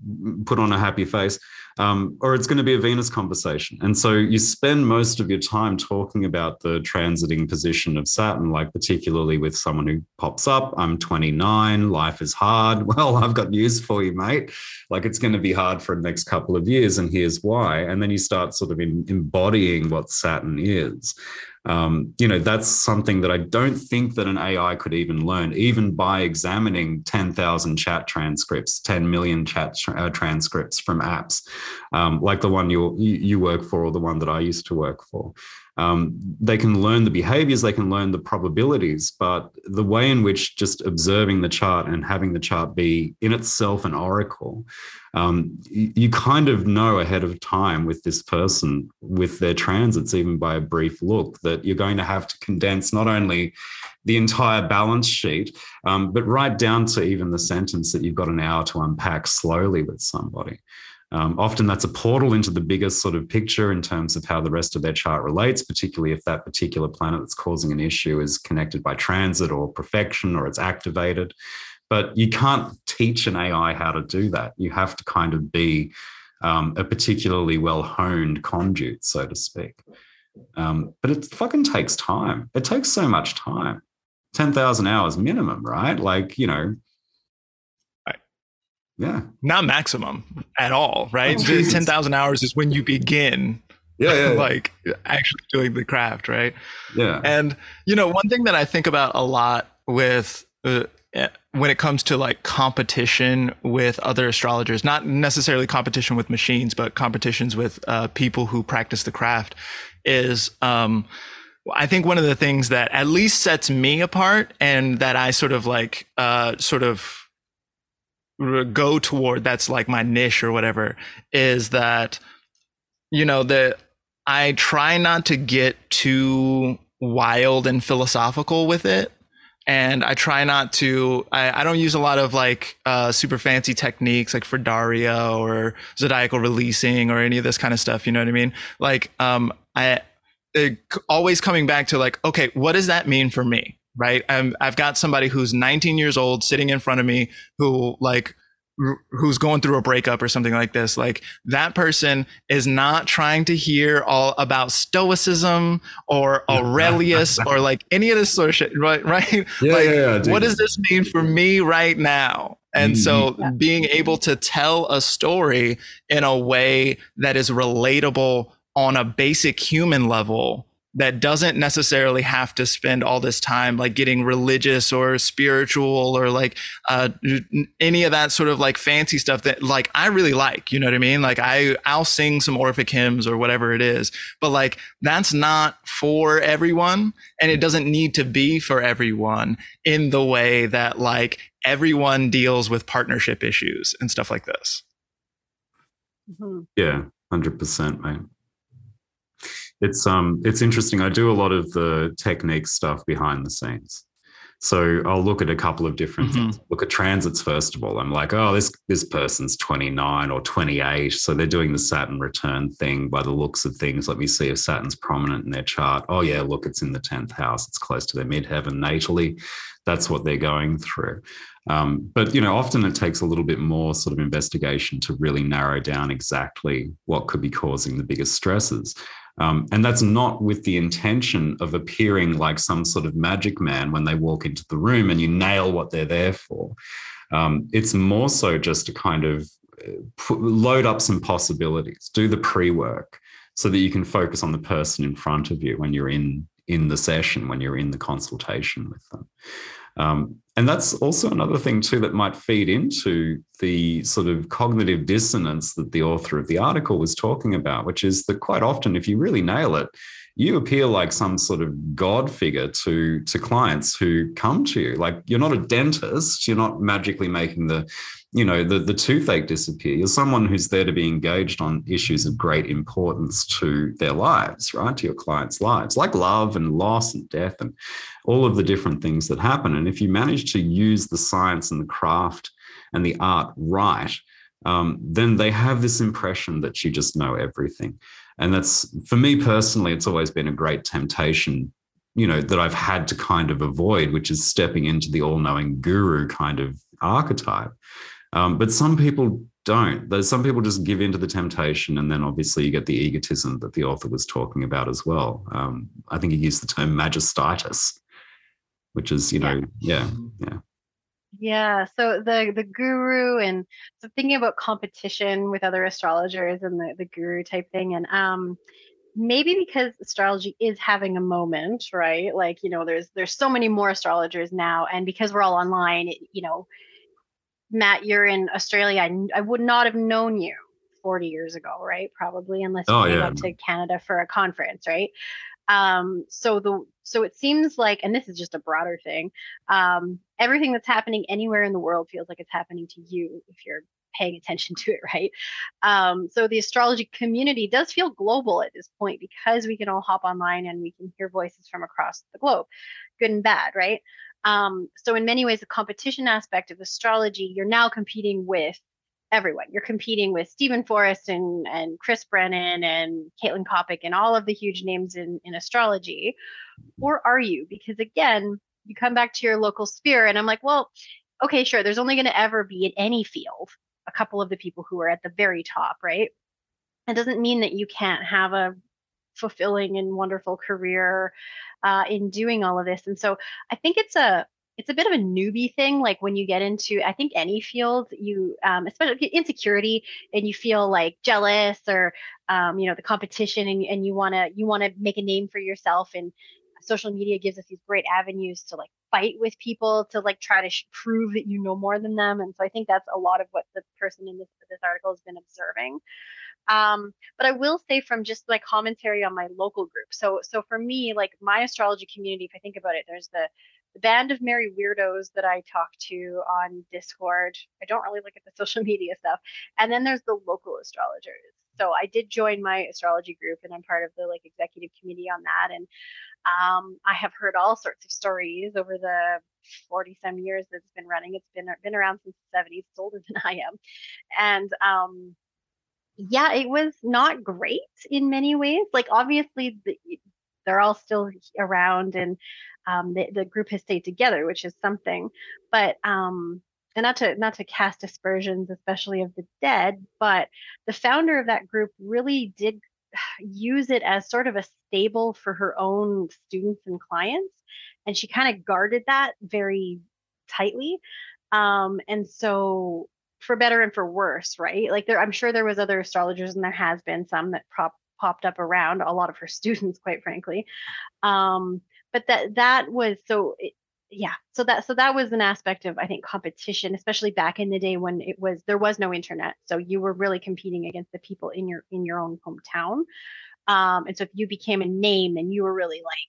put on a happy face um, or it's going to be a Venus conversation. And so you spend most of your time talking about the transiting position of Saturn, like particularly with someone who pops up, I'm 29, life is hard. Well, I've got news for you, mate. Like it's going to be hard for the next couple of years, and here's why. And then you start sort of embodying what Saturn is um, you know that's something that i don't think that an ai could even learn even by examining 10000 chat transcripts 10 million chat tra- uh, transcripts from apps um, like the one you you work for or the one that i used to work for um, they can learn the behaviors, they can learn the probabilities, but the way in which just observing the chart and having the chart be in itself an oracle, um, you, you kind of know ahead of time with this person, with their transits, even by a brief look, that you're going to have to condense not only the entire balance sheet, um, but right down to even the sentence that you've got an hour to unpack slowly with somebody. Um, often that's a portal into the bigger sort of picture in terms of how the rest of their chart relates, particularly if that particular planet that's causing an issue is connected by transit or perfection or it's activated. But you can't teach an AI how to do that. You have to kind of be um, a particularly well honed conduit, so to speak. Um, but it fucking takes time. It takes so much time 10,000 hours minimum, right? Like, you know, yeah. Not maximum at all, right? Oh, 10,000 hours is when you begin. Yeah, yeah, yeah. like actually doing the craft, right? Yeah. And you know, one thing that I think about a lot with uh, eh, when it comes to like competition with other astrologers, not necessarily competition with machines, but competitions with uh, people who practice the craft, is um, I think one of the things that at least sets me apart and that I sort of like uh, sort of go toward that's like my niche or whatever is that you know that I try not to get too wild and philosophical with it and I try not to. I, I, don't use a lot of like uh, super fancy techniques like firdaria or zodiacal releasing or any of this kind of stuff. You know what I mean? Like, um, I it, always coming back to like, okay, what does that mean for me? Right? I'm, I've got somebody who's 19 years old sitting in front of me who like who's going through a breakup or something like this. Like that person is not trying to hear all about stoicism or aurelius or like any of this sort of shit right right? Yeah, like yeah, yeah, what does this mean for me right now? And mm-hmm. so being able to tell a story in a way that is relatable on a basic human level that doesn't necessarily have to spend all this time like getting religious or spiritual or like uh, any of that sort of like fancy stuff that like I really like. You know what I mean? Like I I'll sing some Orphic hymns or whatever it is, but like that's not for everyone, and it doesn't need to be for everyone in the way that like everyone deals with partnership issues and stuff like this. Mm-hmm. Yeah, hundred percent, man it's um it's interesting. I do a lot of the technique stuff behind the scenes. So I'll look at a couple of different mm-hmm. things. Look at transits first of all. I'm like, oh, this this person's 29 or 28, so they're doing the Saturn return thing by the looks of things. Let me see if Saturn's prominent in their chart. Oh yeah, look, it's in the 10th house. It's close to their midheaven natally. That's what they're going through. Um, but you know, often it takes a little bit more sort of investigation to really narrow down exactly what could be causing the biggest stresses. Um, and that's not with the intention of appearing like some sort of magic man when they walk into the room and you nail what they're there for. Um, it's more so just to kind of uh, put, load up some possibilities, do the pre work so that you can focus on the person in front of you when you're in in the session, when you're in the consultation with them. Um, and that's also another thing, too, that might feed into the sort of cognitive dissonance that the author of the article was talking about, which is that quite often, if you really nail it, you appear like some sort of god figure to to clients who come to you. Like you're not a dentist you're not magically making the you know the, the toothache disappear. You're someone who's there to be engaged on issues of great importance to their lives right? To your clients lives like love and loss and death and all of the different things that happen. And if you manage to use the science and the craft and the art right um, then they have this impression that you just know everything. And that's for me personally it's always been a great temptation you know that i've had to kind of avoid which is stepping into the all-knowing guru kind of archetype. Um, but some people don't. There's some people just give in to the temptation and then obviously you get the egotism that the author was talking about as well. Um, i think he used the term magistitis which is you know yeah yeah yeah, so the the guru and so thinking about competition with other astrologers and the, the guru type thing and um maybe because astrology is having a moment, right? Like, you know, there's there's so many more astrologers now and because we're all online, it, you know, Matt, you're in Australia. I, I would not have known you 40 years ago, right? Probably unless you oh, came yeah. up to Canada for a conference, right? Um, so the so it seems like, and this is just a broader thing, um, everything that's happening anywhere in the world feels like it's happening to you if you're paying attention to it, right? Um, so the astrology community does feel global at this point because we can all hop online and we can hear voices from across the globe, good and bad, right? Um, so in many ways, the competition aspect of astrology, you're now competing with everyone. You're competing with Steven Forrest and, and Chris Brennan and Caitlin Coppock and all of the huge names in, in astrology. Or are you? Because again, you come back to your local sphere, and I'm like, well, okay, sure, there's only going to ever be in any field a couple of the people who are at the very top, right? It doesn't mean that you can't have a fulfilling and wonderful career uh, in doing all of this. And so I think it's a it's a bit of a newbie thing like when you get into i think any field you um, especially insecurity and you feel like jealous or um, you know the competition and, and you want to you want to make a name for yourself and social media gives us these great avenues to like fight with people to like try to sh- prove that you know more than them and so i think that's a lot of what the person in this this article has been observing um, but I will say from just like commentary on my local group. So so for me, like my astrology community, if I think about it, there's the the band of merry weirdos that I talk to on Discord. I don't really look at the social media stuff. And then there's the local astrologers. So I did join my astrology group and I'm part of the like executive committee on that. And um, I have heard all sorts of stories over the 40 some years that it's been running. It's been been around since the 70s, it's older than I am. And um, yeah, it was not great in many ways. Like obviously the, they're all still around and um, the, the group has stayed together, which is something. But um, and not to not to cast aspersions, especially of the dead, but the founder of that group really did use it as sort of a stable for her own students and clients, and she kind of guarded that very tightly. Um, and so for better and for worse, right? Like there, I'm sure there was other astrologers, and there has been some that prop, popped up around. A lot of her students, quite frankly. Um, but that that was so. It, yeah, so that so that was an aspect of I think competition, especially back in the day when it was there was no internet, so you were really competing against the people in your in your own hometown. Um, and so if you became a name, then you were really like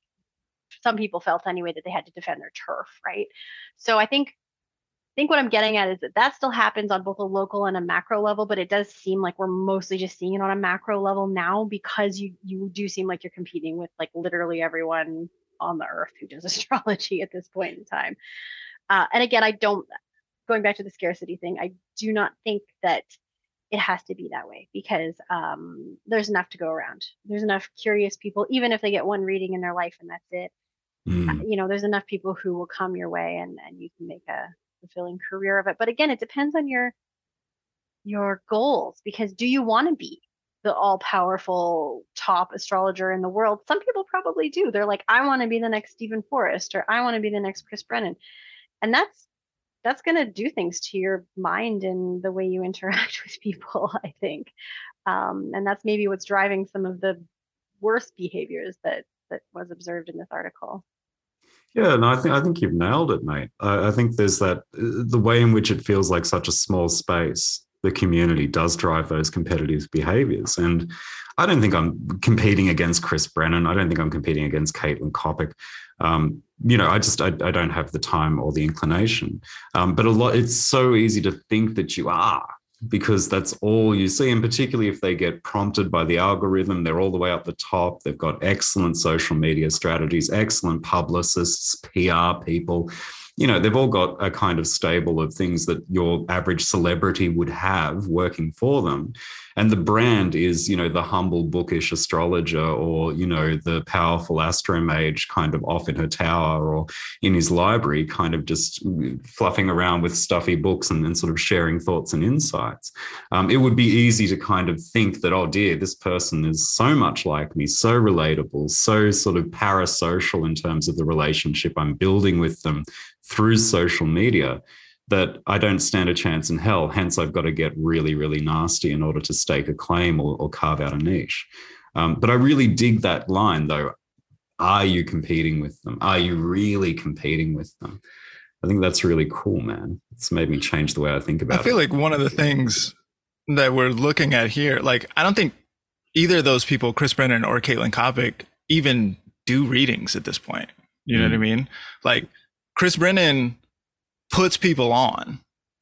some people felt anyway that they had to defend their turf, right? So I think think what I'm getting at is that that still happens on both a local and a macro level, but it does seem like we're mostly just seeing it on a macro level now because you you do seem like you're competing with like literally everyone on the earth who does astrology at this point in time. Uh, and again, I don't going back to the scarcity thing. I do not think that it has to be that way because um, there's enough to go around. There's enough curious people, even if they get one reading in their life and that's it. Mm. you know, there's enough people who will come your way and and you can make a fulfilling career of it. But again, it depends on your your goals because do you want to be the all powerful top astrologer in the world. Some people probably do. They're like, I want to be the next Steven Forrest or I want to be the next Chris Brennan. And that's that's going to do things to your mind and the way you interact with people, I think. Um, and that's maybe what's driving some of the worst behaviors that that was observed in this article. Yeah, no, I think I think you've nailed it, mate. I, I think there's that the way in which it feels like such a small space. The community does drive those competitive behaviors, and I don't think I'm competing against Chris Brennan. I don't think I'm competing against Caitlin Coppock. Um, you know, I just I, I, don't have the time or the inclination. Um, but a lot, it's so easy to think that you are because that's all you see. And particularly if they get prompted by the algorithm, they're all the way up the top. They've got excellent social media strategies, excellent publicists, PR people. You know, they've all got a kind of stable of things that your average celebrity would have working for them and the brand is you know the humble bookish astrologer or you know the powerful astromage kind of off in her tower or in his library kind of just fluffing around with stuffy books and, then sort of sharing thoughts and insights. Um, it would be easy to kind of think that oh dear this person is so much like me so relatable so sort of parasocial in terms of the relationship i'm building with them through social media that I don't stand a chance in hell. Hence, I've got to get really, really nasty in order to stake a claim or, or carve out a niche. Um, but I really dig that line, though. Are you competing with them? Are you really competing with them? I think that's really cool, man. It's made me change the way I think about it. I feel it. like one of the things that we're looking at here, like, I don't think either of those people, Chris Brennan or Caitlin Coppock, even do readings at this point. You know mm. what I mean? Like, Chris Brennan puts people on.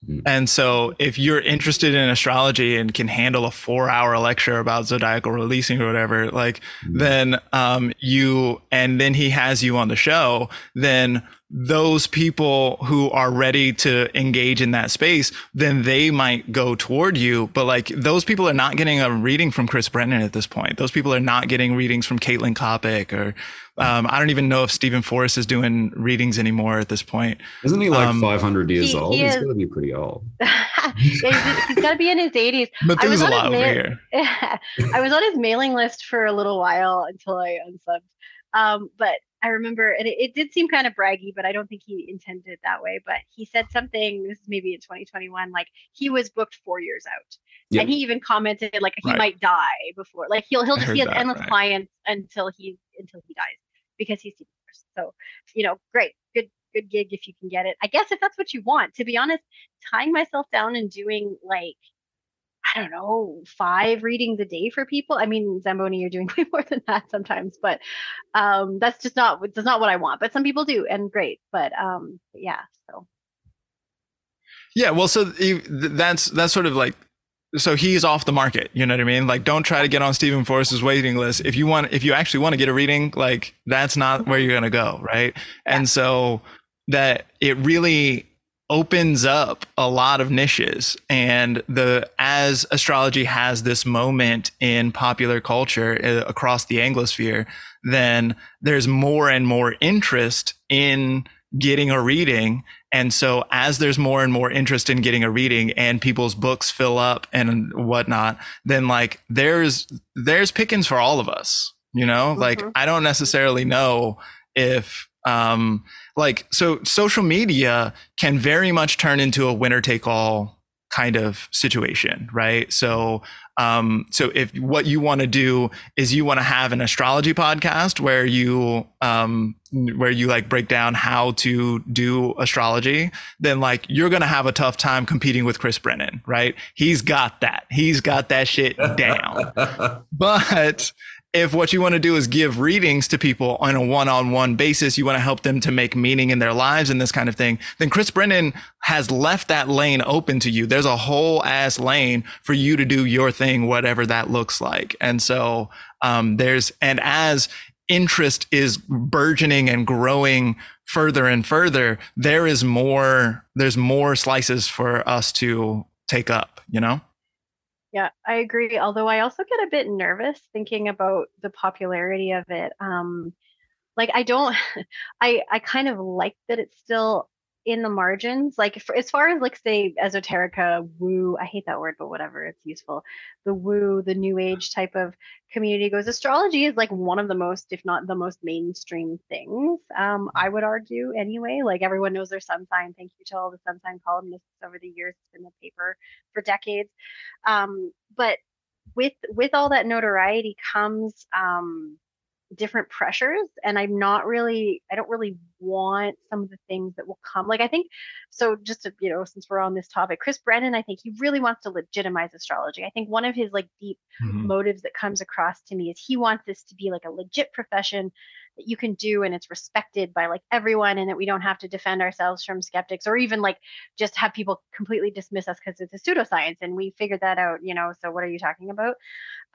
Mm. And so if you're interested in astrology and can handle a four hour lecture about zodiacal releasing or whatever, like mm. then um, you and then he has you on the show, then those people who are ready to engage in that space, then they might go toward you. But like those people are not getting a reading from Chris Brennan at this point. Those people are not getting readings from Caitlin Coppock or um, I don't even know if Steven Forrest is doing readings anymore at this point. Isn't he like um, 500 years he, old? He he's got to be pretty old. yeah, he's, he's got to be in his 80s. Methuselah over ma- here. I was on his mailing list for a little while until I unsubbed. Um, but I remember, and it, it, did seem kind of braggy, but I don't think he intended it that way. But he said something. This is maybe in 2021. Like he was booked four years out, yep. and he even commented like he right. might die before. Like he'll he'll just be an endless right. clients until he until he dies because he's first. So, you know, great, good, good gig if you can get it. I guess if that's what you want. To be honest, tying myself down and doing like I don't know, five readings a day for people. I mean, Zamboni, you're doing way more than that sometimes, but um, that's just not that's not what I want. But some people do, and great. But um, yeah, so yeah, well, so that's that's sort of like so he's off the market. You know what I mean? Like, don't try to get on Steven Forrest's waiting list. If you want, if you actually want to get a reading, like that's not where you're to go. Right. And so that it really opens up a lot of niches and the as astrology has this moment in popular culture uh, across the anglosphere then there's more and more interest in getting a reading and so as there's more and more interest in getting a reading and people's books fill up and whatnot, then like there's there's pickings for all of us. You know, mm-hmm. like I don't necessarily know if um like so social media can very much turn into a winner take all kind of situation, right? So um, so if what you want to do is you want to have an astrology podcast where you um, where you like break down how to do astrology, then like you're gonna have a tough time competing with Chris Brennan, right? He's got that. He's got that shit down. but if what you want to do is give readings to people on a one-on-one basis, you want to help them to make meaning in their lives and this kind of thing, then Chris Brennan has left that lane open to you. There's a whole ass lane for you to do your thing, whatever that looks like. And so um, there's and as interest is burgeoning and growing further and further, there is more. There's more slices for us to take up. You know. Yeah, I agree. Although I also get a bit nervous thinking about the popularity of it. Um, like I don't, I I kind of like that it's still in the margins. Like for, as far as like say esoterica, woo, I hate that word, but whatever, it's useful. The woo, the new age type of community goes. Astrology is like one of the most, if not the most mainstream things. Um, I would argue anyway. Like everyone knows their sun sign. Thank you to all the sun sign columnists over the years. It's been the paper for decades. Um, but with with all that notoriety comes um different pressures and i'm not really i don't really want some of the things that will come like i think so just to you know since we're on this topic chris brennan i think he really wants to legitimize astrology i think one of his like deep mm-hmm. motives that comes across to me is he wants this to be like a legit profession that you can do and it's respected by like everyone and that we don't have to defend ourselves from skeptics or even like just have people completely dismiss us because it's a pseudoscience and we figured that out you know so what are you talking about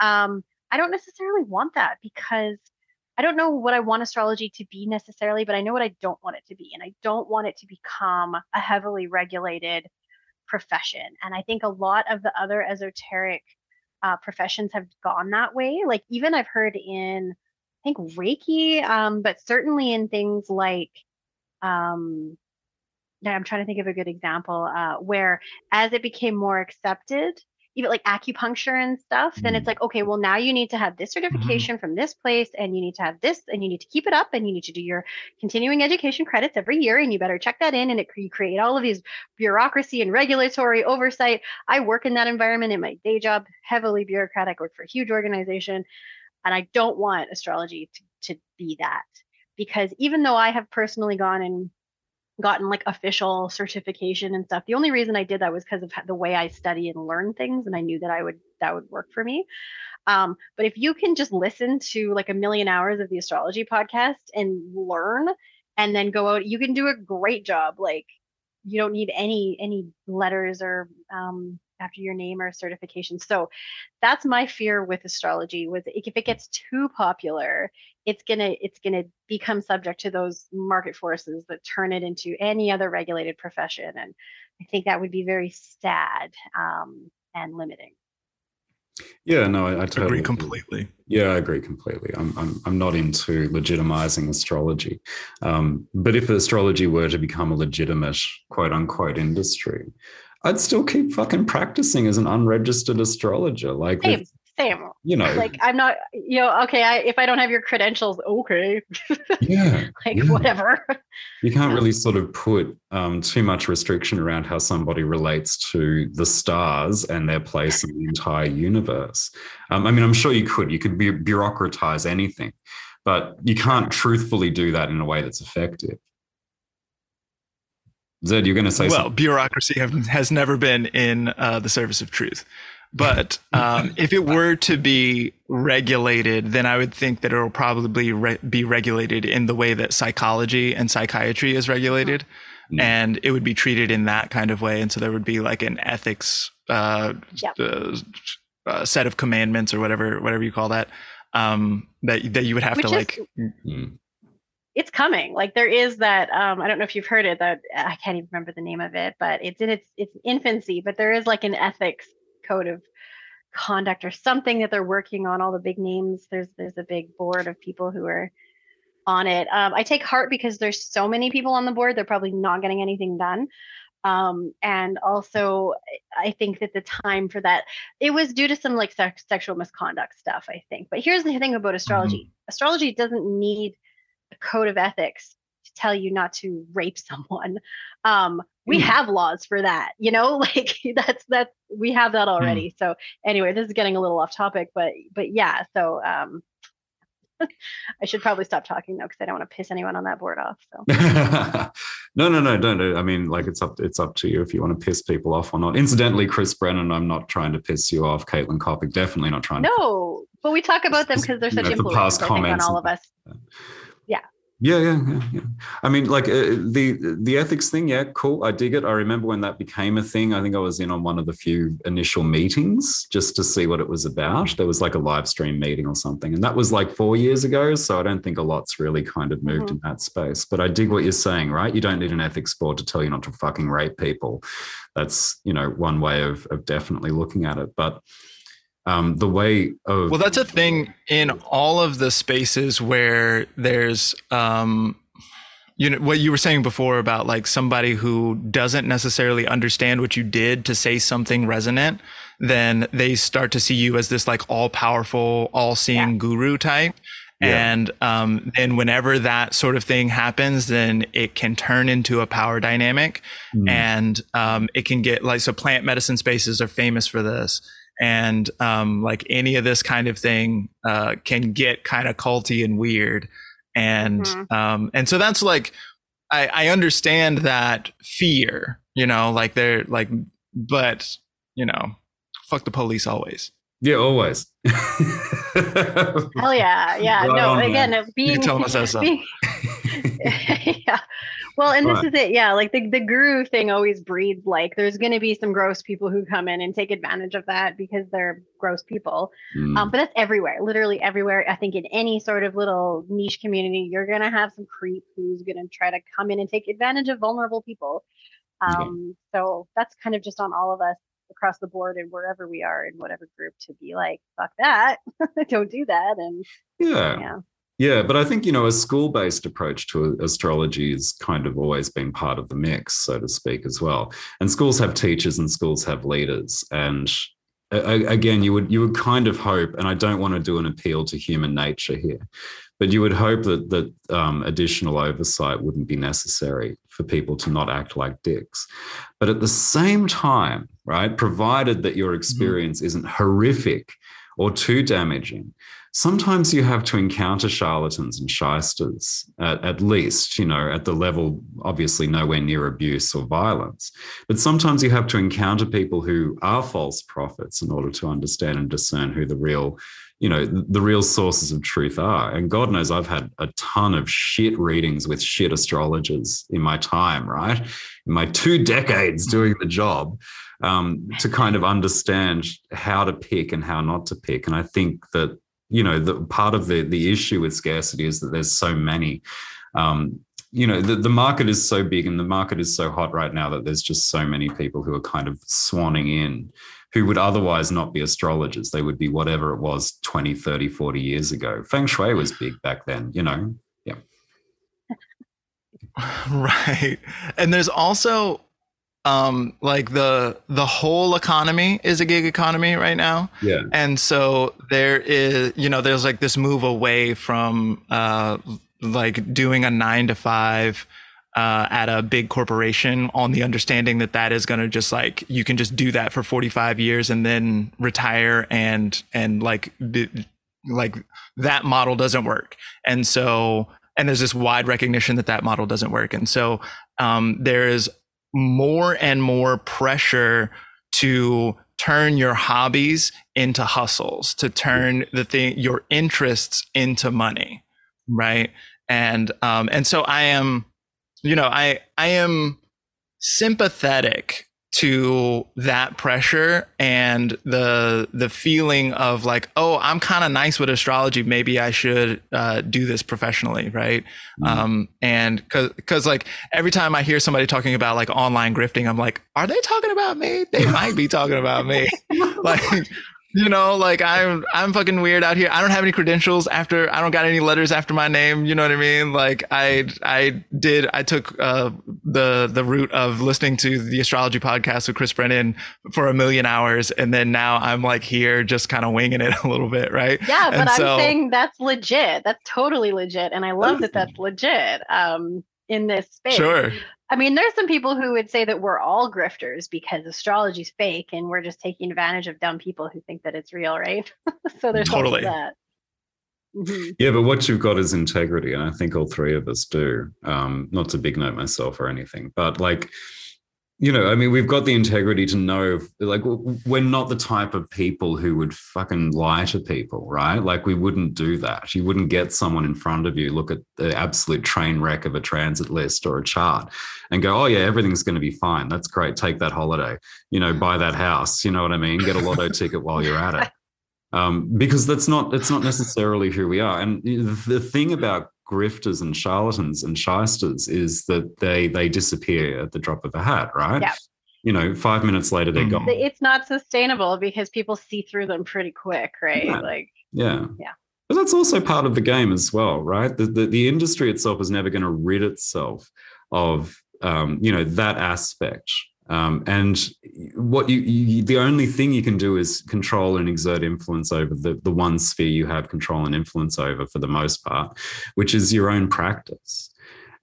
um i don't necessarily want that because I don't know what I want astrology to be necessarily, but I know what I don't want it to be. And I don't want it to become a heavily regulated profession. And I think a lot of the other esoteric uh, professions have gone that way. Like even I've heard in, I think Reiki, um, but certainly in things like, um, I'm trying to think of a good example uh, where as it became more accepted, even like acupuncture and stuff, then it's mm. like, okay, well, now you need to have this mm-hmm. certification mm-hmm. from this place and you need to have this and you need to keep it up and you need to do your continuing education credits every year and you better check that in and it, you create all of these bureaucracy and regulatory oversight. I work in that environment in my day job, heavily bureaucratic, work for a huge organization. And I don't want astrology to, to be that because even though I have personally gone and gotten like official certification and stuff. The only reason I did that was because of the way I study and learn things, and I knew that I would that would work for me. Um, but if you can just listen to like a million hours of the astrology podcast and learn, and then go out, you can do a great job. Like you don't need any any letters or um, after your name or certification. So that's my fear with astrology was if it gets too popular, it's gonna it's gonna become subject to those market forces that turn it into any other regulated profession. And I think that would be very sad um, and limiting. Yeah, no, I, I totally agree completely. Yeah, I agree completely. I'm, I'm, I'm not into legitimizing astrology. Um, but if astrology were to become a legitimate quote unquote industry, I'd still keep fucking practicing as an unregistered astrologer. Like, same, same. You know, like I'm not, you know, okay. I, if I don't have your credentials, okay. Yeah. like yeah. whatever. You can't really sort of put um, too much restriction around how somebody relates to the stars and their place in the entire universe. Um, I mean, I'm sure you could. You could be bureaucratize anything, but you can't truthfully do that in a way that's effective. Zed, you're going to say well, something. bureaucracy have, has never been in uh, the service of truth. But um, if it were to be regulated, then I would think that it will probably re- be regulated in the way that psychology and psychiatry is regulated. Mm-hmm. And it would be treated in that kind of way. And so there would be like an ethics uh, yep. uh, uh set of commandments or whatever, whatever you call that, um, that, that you would have Which to is, like. Mm it's coming. Like there is that. Um, I don't know if you've heard it. That I can't even remember the name of it, but it's in its its infancy. But there is like an ethics code of conduct or something that they're working on. All the big names. There's there's a big board of people who are on it. Um, I take heart because there's so many people on the board. They're probably not getting anything done. Um, and also, I think that the time for that it was due to some like sex, sexual misconduct stuff. I think. But here's the thing about astrology: mm-hmm. astrology doesn't need a code of ethics to tell you not to rape someone. Um, we mm. have laws for that, you know, like that's that's we have that already. Mm. So anyway, this is getting a little off topic, but but yeah, so um I should probably stop talking though because I don't want to piss anyone on that board off. So no, no, no, don't do. I mean, like it's up it's up to you if you want to piss people off or not. Incidentally, Chris Brennan, I'm not trying to piss you off. Caitlin Coppock, definitely not trying. To no, to, but we talk about them because they're such you know, influence on all of us. Yeah. Yeah, yeah, yeah. I mean, like uh, the the ethics thing, yeah, cool. I dig it. I remember when that became a thing. I think I was in on one of the few initial meetings just to see what it was about. There was like a live stream meeting or something, and that was like four years ago. So I don't think a lot's really kind of moved mm-hmm. in that space. But I dig what you're saying, right? You don't need an ethics board to tell you not to fucking rape people. That's you know one way of of definitely looking at it, but um, the way of well that's a thing in all of the spaces where there's um, you know what you were saying before about like somebody who doesn't necessarily understand what you did to say something resonant then they start to see you as this like all powerful all seeing yeah. guru type yeah. and um, then whenever that sort of thing happens then it can turn into a power dynamic mm. and um, it can get like so plant medicine spaces are famous for this and um, like any of this kind of thing uh, can get kind of culty and weird and mm-hmm. um and so that's like i i understand that fear you know like they're like but you know fuck the police always yeah always hell yeah yeah right no on, again man. being, you tell I being, yeah well, and this is it. Yeah. Like the, the guru thing always breeds like there's going to be some gross people who come in and take advantage of that because they're gross people. Mm. Um, but that's everywhere, literally everywhere. I think in any sort of little niche community, you're going to have some creep who's going to try to come in and take advantage of vulnerable people. Um, So that's kind of just on all of us across the board and wherever we are in whatever group to be like, fuck that. Don't do that. And yeah. yeah. Yeah, but I think, you know, a school based approach to astrology has kind of always been part of the mix, so to speak, as well. And schools have teachers and schools have leaders. And again, you would you would kind of hope, and I don't want to do an appeal to human nature here, but you would hope that that um, additional oversight wouldn't be necessary for people to not act like dicks. But at the same time, right, provided that your mm-hmm. experience mm-hmm. isn't horrific or too damaging, sometimes you have to encounter charlatans and shysters at, at, least you know at the level obviously nowhere near abuse or violence. But sometimes you have to encounter people who are false prophets in order to understand and discern who the real you know the real sources of truth are. And god knows i've had a ton of shit readings with shit astrologers in my time right? In my two decades doing the job um, to kind of understand how to pick and how not to pick. And i think that you know the part of the the issue with scarcity is that there's so many. Um, you know the, the market is so big and the market is so hot right now that there's just so many people who are kind of swanning in who would otherwise not be astrologers. They would be whatever it was 20 30 40 years ago. Feng shui was big back then you know? Yeah. Right. And there's also um like the the whole economy is a gig economy right now. Yeah. And so there is you know there's like this move away from uh like doing a nine to five uh, at a big corporation on the understanding that that is going to just like you can just do that for 45 years and then retire and and like be, like that model doesn't work. And so and there's this wide recognition that that model doesn't work. And so um, there is more and more pressure to turn your hobbies into hustles, to turn the thing your interests into money, right? And um, and so I am, you know, I I am sympathetic to that pressure and the the feeling of like oh i'm kind of nice with astrology. Maybe i should uh, do this professionally right? Mm-hmm. um, and because because like every time i hear somebody talking about like online grifting i'm like are they talking about me? They might be talking about me. Like you know like i'm i'm fucking weird out here. I don't have any credentials after i don't got any letters after my name you know what i mean? Like i i did i took uh the the route of listening to the astrology podcast with chris brennan for a million hours and then now i'm like here just kind of winging it a little bit right? Yeah but i'm saying that's legit. That's totally legit and i love that that's legit um in this space. Sure I mean, there's some people who would say that we're all grifters because astrology's fake and we're just taking advantage of dumb people who think that it's real, right? so there's totally that. Mm-hmm. Yeah, but what you've got is integrity, and I think all three of us do. Um, not to big note myself or anything, but like you know, I mean, we've got the integrity to know, like, we're not the type of people who would fucking lie to people, right? Like, we wouldn't do that. You wouldn't get someone in front of you, look at the absolute train wreck of a transit list or a chart and go, oh, yeah, everything's going to be fine. That's great. Take that holiday, you know, buy that house. You know what I mean? Get a lotto ticket while you're at it. Um, because that's not, it's not necessarily who we are. And the thing about grifters and charlatans and shysters is that they they disappear at the drop of a hat, right? Yeah. You know, five minutes later they're gone. It's not sustainable because people see through them pretty quick, right? Yeah. Like yeah, yeah. But that's also part of the game as well, right? The, the, the industry itself is never going to rid itself of um, you know that aspect. Um, and what you, you, the only thing you can do is control and exert influence over the, the one sphere you have control and influence over for the most part, which is your own practice.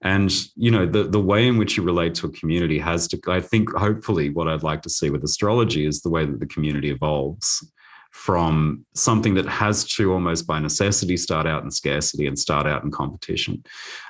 And you know the the way in which you relate to a community has to. I think hopefully what I'd like to see with astrology is the way that the community evolves from something that has to almost by necessity start out in scarcity and start out in competition.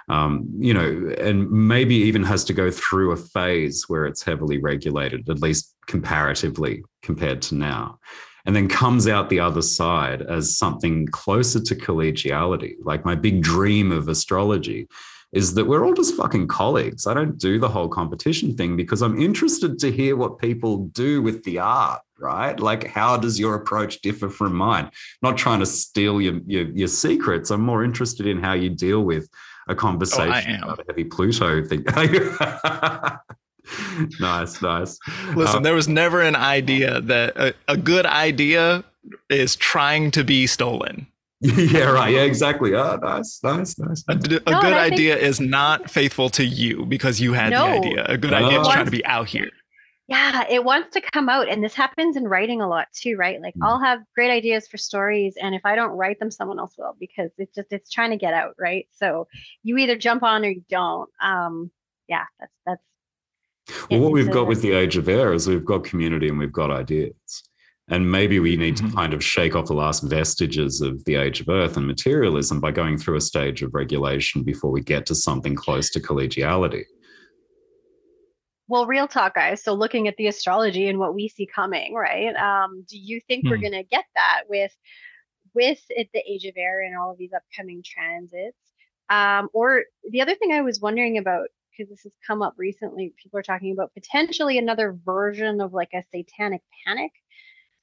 Um, you know, and maybe even has to go through a phase where it's heavily regulated, at least comparatively compared to now. And then comes out the other side as something closer to collegiality. Like my big dream of astrology is that we're all just fucking colleagues. I don't do the whole competition thing because I'm interested to hear what people do with the art, right? Like, how does your approach differ from mine? I'm not trying to steal your, your, your secrets. I'm more interested in how you deal with a conversation oh, about a heavy Pluto thing. nice, nice. Listen, um, there was never an idea that a, a good idea is trying to be stolen. yeah, right. Yeah, exactly. Oh, nice, nice, nice. A, a no, good idea think... is not faithful to you because you had no. the idea. A good no. idea is trying to be out here. Yeah, it wants to come out. And this happens in writing a lot too, right? Like mm. I'll have great ideas for stories. And if I don't write them, someone else will because it's just it's trying to get out, right? So you either jump on or you don't. Um, yeah, that's that's well, what we've got with the age of air is we've got community and we've got ideas. And maybe we need mm-hmm. to kind of shake off the last vestiges of the age of earth and materialism by going through a stage of regulation before we get to something close to collegiality. Well, real talk, guys. So, looking at the astrology and what we see coming, right? Um, do you think hmm. we're going to get that with with it, the age of air and all of these upcoming transits? Um, or the other thing I was wondering about because this has come up recently, people are talking about potentially another version of like a satanic panic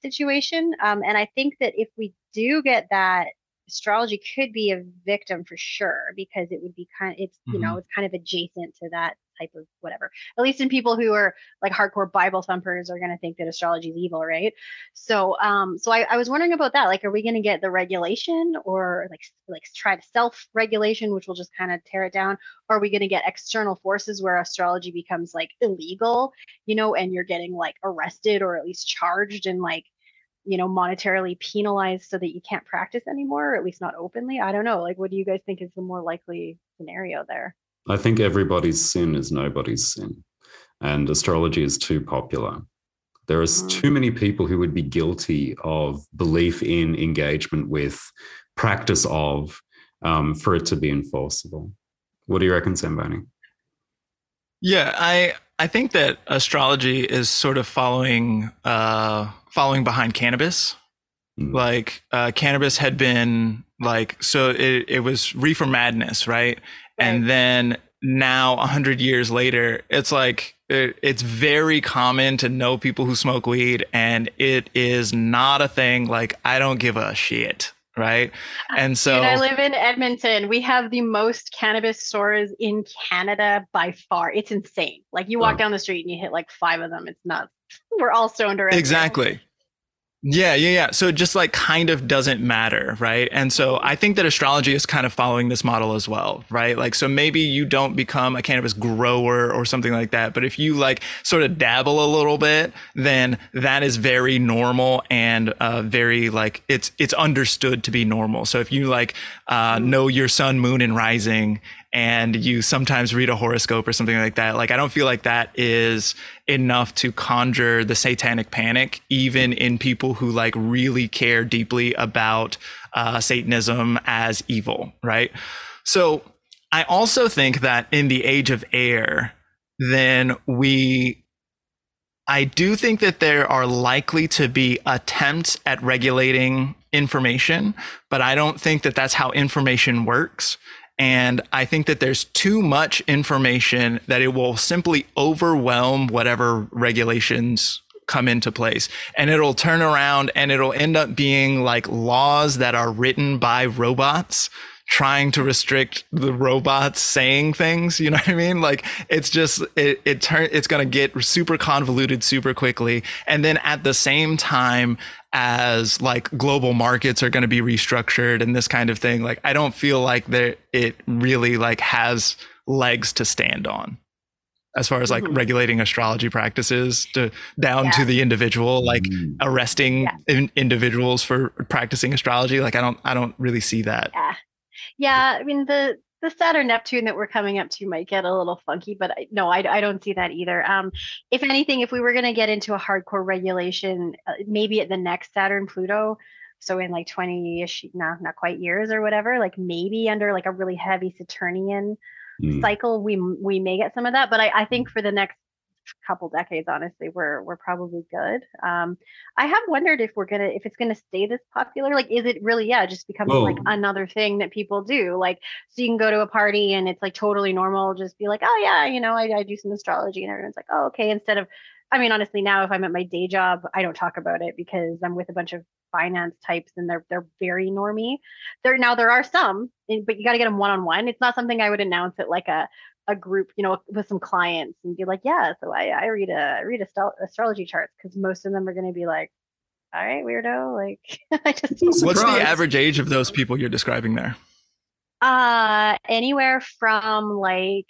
situation. Um, and I think that if we do get that, astrology could be a victim for sure because it would be kind of, it's, mm-hmm. you know, mm-hmm. it's kind of adjacent to that type of whatever. At least in people who are like hardcore Bible thumpers are going to think that astrology is evil, right? So, um, so I, I was wondering about that. Like, are we going to get the regulation or like like try to self regulation, which will just kind of tear it down? Or are we going to get external forces where astrology becomes like illegal, you know, and you're getting like arrested or at least charged and like you know monetarily penalized so that you can't practice anymore or at least not openly i don't know like what do you guys think is the more likely scenario there I think everybody's sin is nobody's sin, and astrology is too popular. There is mm. too many people who would be guilty of belief in, engagement with, practice of, um, for it to be enforceable. What do you reckon, Zamboni? Yeah, I I think that astrology is sort of following uh, following behind cannabis. Mm. Like uh, cannabis had been like so it, it was reefer madness, right? and then now a 100 years later it's like it, it's very common to know people who smoke weed and it is not a thing like i don't give a shit right? Uh, and so Dude, i live in edmonton. We have the most cannabis stores in canada by far. It's insane. Like you walk oh. down the street and you hit like five of them. It's nuts. We're all stoned around exactly yeah, yeah, yeah. So it just like kind of doesn't matter, right? And so I think that astrology is kind of following this model as well, right? Like, so maybe you don't become a cannabis grower or something like that, but if you like sort of dabble a little bit, then that is very normal and uh, very like it's it's understood to be normal. So if you like uh, know your sun, moon, and rising, and you sometimes read a horoscope or something like that. Like, I don't feel like that is enough to conjure the satanic panic, even in people who like really care deeply about uh, Satanism as evil, right? So, I also think that in the age of air, then we I do think that there are likely to be attempts at regulating information, but I don't think that that's how information works. And I think that there's too much information that it will simply overwhelm whatever regulations come into place. And it'll turn around and it'll end up being like laws that are written by robots trying to restrict the robots saying things you know what i mean like it's just it it turn it's going to get super convoluted super quickly and then at the same time as like global markets are going to be restructured and this kind of thing. Like I don't feel like there it really like has legs to stand on as far as like mm-hmm. regulating astrology practices to down yeah. to the individual like mm. arresting yeah. in, individuals for practicing astrology like i don't i don't really see that yeah yeah i mean the the Saturn Neptune that we're coming up to might get a little funky, but I, no, I, I don't see that either. Um, if anything, if we were going to get into a hardcore regulation, uh, maybe at the next Saturn Pluto, so in like 20 ish, no, not quite years or whatever, like maybe under like a really heavy Saturnian mm. cycle, we we may get some of that. But I, I think for the next couple decades honestly we're we're probably good um i have wondered if we're gonna if it's gonna stay this popular like is it really yeah just becoming Whoa. like another thing that people do like so you can go to a party and it's like totally normal just be like oh yeah you know i, I do some astrology and everyone's like oh okay instead of I mean, honestly, now if I'm at my day job, I don't talk about it because I'm with a bunch of finance types and they're they're very normy. There now there are some, but you got to get them one on one. It's not something I would announce at like a a group, you know, with some clients and be like, yeah, so I, I read a I read a astrology charts because most of them are going to be like, all right, weirdo. Like, I just what's the average age of those people you're describing there? Uh, anywhere from like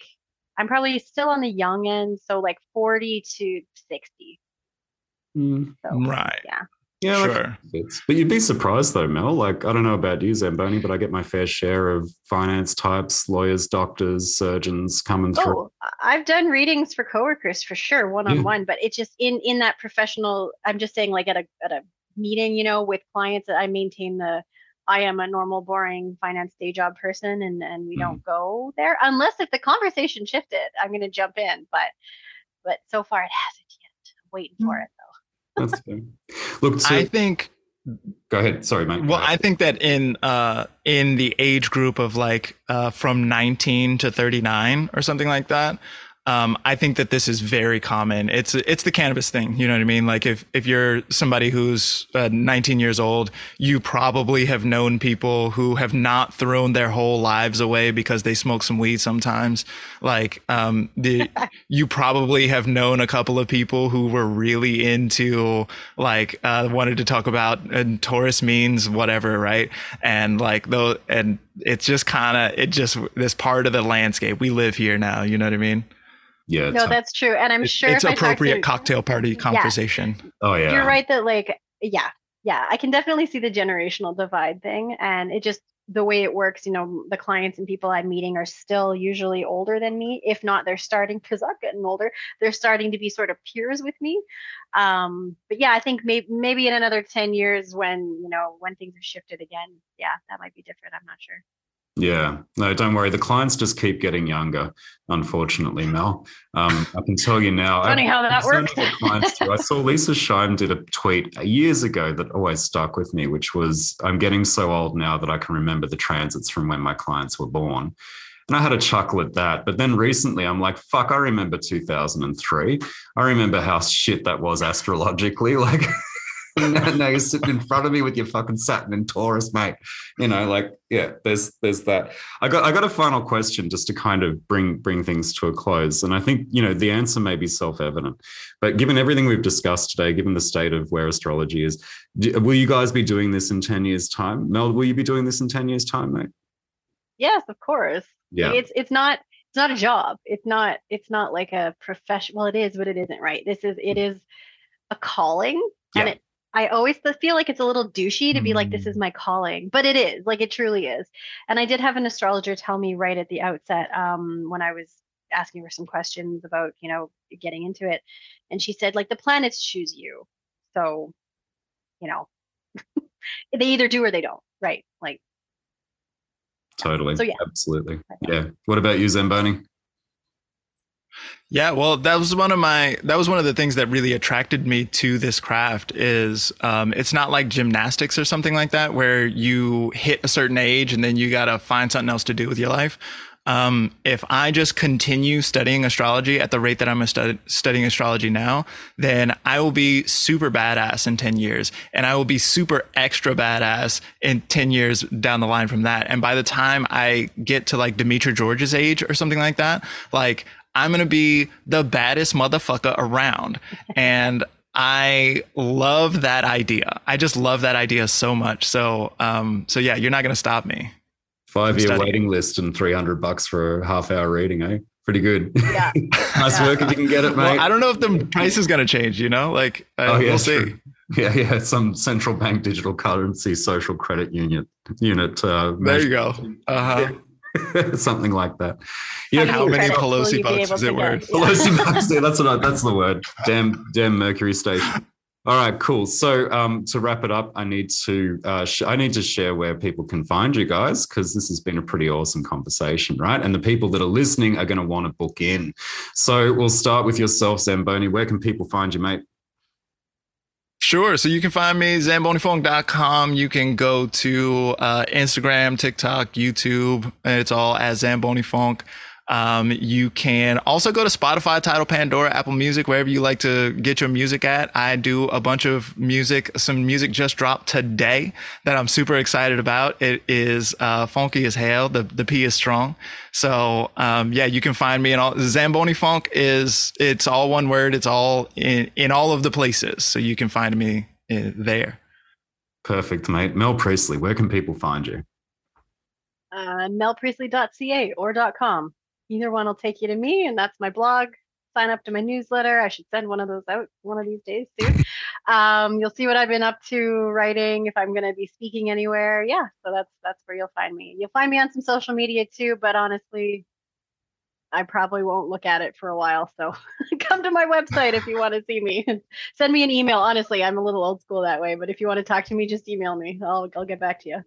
I'm probably still on the young end, so like 40 to 60. Mm. So, right. Yeah. Yeah, sure. Like, but you'd be surprised though, Mel. Like, I don't know about you, Zamboni, but I get my fair share of finance types, lawyers, doctors, surgeons coming through. Oh, I've done readings for coworkers for sure, one on one. But it's just in in that professional. I'm just saying, like at a at a meeting, you know, with clients, I maintain the I am a normal, boring finance day job person, and and we mm. don't go there unless if the conversation shifted. I'm going to jump in, but but so far it hasn't yet. I'm waiting for mm. it though. That's fair. Look, so, I think. Go ahead. Sorry, Mike. Well, I think that in uh in the age group of like uh from 19 to 39 or something like that, um, I think that this is very common. It's it's the cannabis thing. You know what I mean? Like if if you're somebody who's uh, 19 years old, you probably have known people who have not thrown their whole lives away because they smoke some weed sometimes. Like um, the you probably have known a couple of people who were really into like uh, wanted to talk about and Taurus means whatever, right? And like though, and it's just kind of it just this part of the landscape. We live here now. You know what I mean? Yeah. No, that's true. And I'm sure it's appropriate to, cocktail party conversation. Yeah. Oh yeah. You're right that like yeah, yeah, I can definitely see the generational divide thing and it just the way it works, you know, the clients and people I'm meeting are still usually older than me. If not, they're starting because I'm getting older. They're starting to be sort of peers with me. Um, but yeah, I think maybe maybe in another 10 years when, you know, when things have shifted again, yeah, that might be different. I'm not sure. Yeah, no, don't worry. The clients just keep getting younger, unfortunately, Mel. Um, I can tell you now. Funny I, how that works. clients. I saw Lisa Shime did a tweet years ago that always stuck with me, which was, "I'm getting so old now that I can remember the transits from when my clients were born." And I had a chuckle at that. But then recently, I'm like, fuck, I remember 2003. I remember how shit that was astrologically. Like, now you're sitting in front of me with your fucking Saturn and Taurus, mate. You know, like, yeah, there's there's that. I got I got a final question just to kind of bring bring things to a close. And I think, you know, the answer may be self-evident. But given everything we've discussed today, given the state of where astrology is, do, will you guys be doing this in 10 years' time? Mel, will you be doing this in 10 years' time, mate? Yes, of course. Yeah. It's it's not it's not a job. It's not it's not like a profession. Well, it is, but it isn't, right? This is it is a calling yeah. and it I always feel like it's a little douchey to be like, this is mm. my calling, but it is like it truly is. And I did have an astrologer tell me right at the outset um, when I was asking her some questions about, you know, getting into it. And she said, like, the planets choose you. So, you know, they either do or they don't, right? Like, totally. So, yeah. Absolutely. Yeah. What about you, Zamboni? Yeah, well, that was one of my that was one of the things that really attracted me to this craft is um, it's not like gymnastics or something like that where you hit a certain age and then you got to find something else to do with your life. Um, if I just continue studying astrology at the rate that I'm stud- studying astrology now, then I will be super badass in 10 years and I will be super extra badass in 10 years down the line from that. And by the time I get to like Demetra George's age or something like that, like I'm going to be the baddest motherfucker around. And I love that idea. I just love that idea so much. So, um, so yeah, you're not going to stop me. Five year waiting list and 300 bucks for a half hour reading, eh? Pretty good. Yeah. nice Yeah. work if you can get it, mate. Well, I don't know if the price is going to change, you know, like, uh, Oh, yeah, we'll see. true. Yeah, yeah. Some central bank digital currency social credit unit unit. Uh, There you go. Uh huh. go. Something like that. Yeah, How cool. many credits will Pelosi bucks is it worth? Yeah. Pelosi bucks. Yeah, that's what I, that's the word. Damn, damn Mercury Station. All right, cool. So um, to wrap it up, I need to uh, sh- I need to share where people can find you guys because this has been a pretty awesome conversation, right? And the people that are listening are going to want to book in. So we'll start with yourself, Zamboni. Where can people find you, mate? Sure. So you can find me zambonifunk.com. You can go to uh, Instagram, TikTok, YouTube. It's all at Zamboni Funk. Um, you can also go to Spotify, Tidal Pandora, Apple Music, wherever you like to get your music at. I do a bunch of music. Some music just dropped today that I'm super excited about. It is uh, funky as hell. The the P is strong. So um, yeah, you can find me in all Zamboni Funk is it's all one word. It's all in in all of the places. So you can find me uh, there. Perfect, mate. Mel Priestley, where can people find you? Uh, melpriestley.ca or .com. Either one will take you to me, and that's my blog. Sign up to my newsletter. I should send one of those out one of these days too. Um, you'll see what I've been up to writing. If I'm going to be speaking anywhere, yeah. So that's that's where you'll find me. You'll find me on some social media too, but honestly, I probably won't look at it for a while. So come to my website if you want to see me. Send me an email. Honestly, I'm a little old school that way, but if you want to talk to me, just email me. I'll I'll get back to you.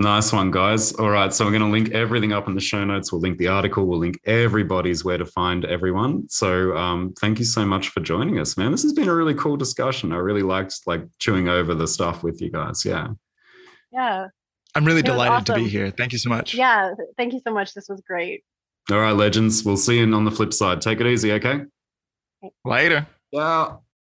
Nice one, guys. All right. So we're going to link everything up in the show notes. We'll link the article. We'll link everybody's where to find everyone. So um, thank you so much for joining us, man. This has been a really cool discussion. I really liked like chewing over the stuff with you guys. Yeah. Yeah. I'm really It was delighted to be here. Thank you so much. Yeah. Thank you so much. This was great. All right, legends. We'll see you on the flip side. Take it easy, okay? Later. Yeah.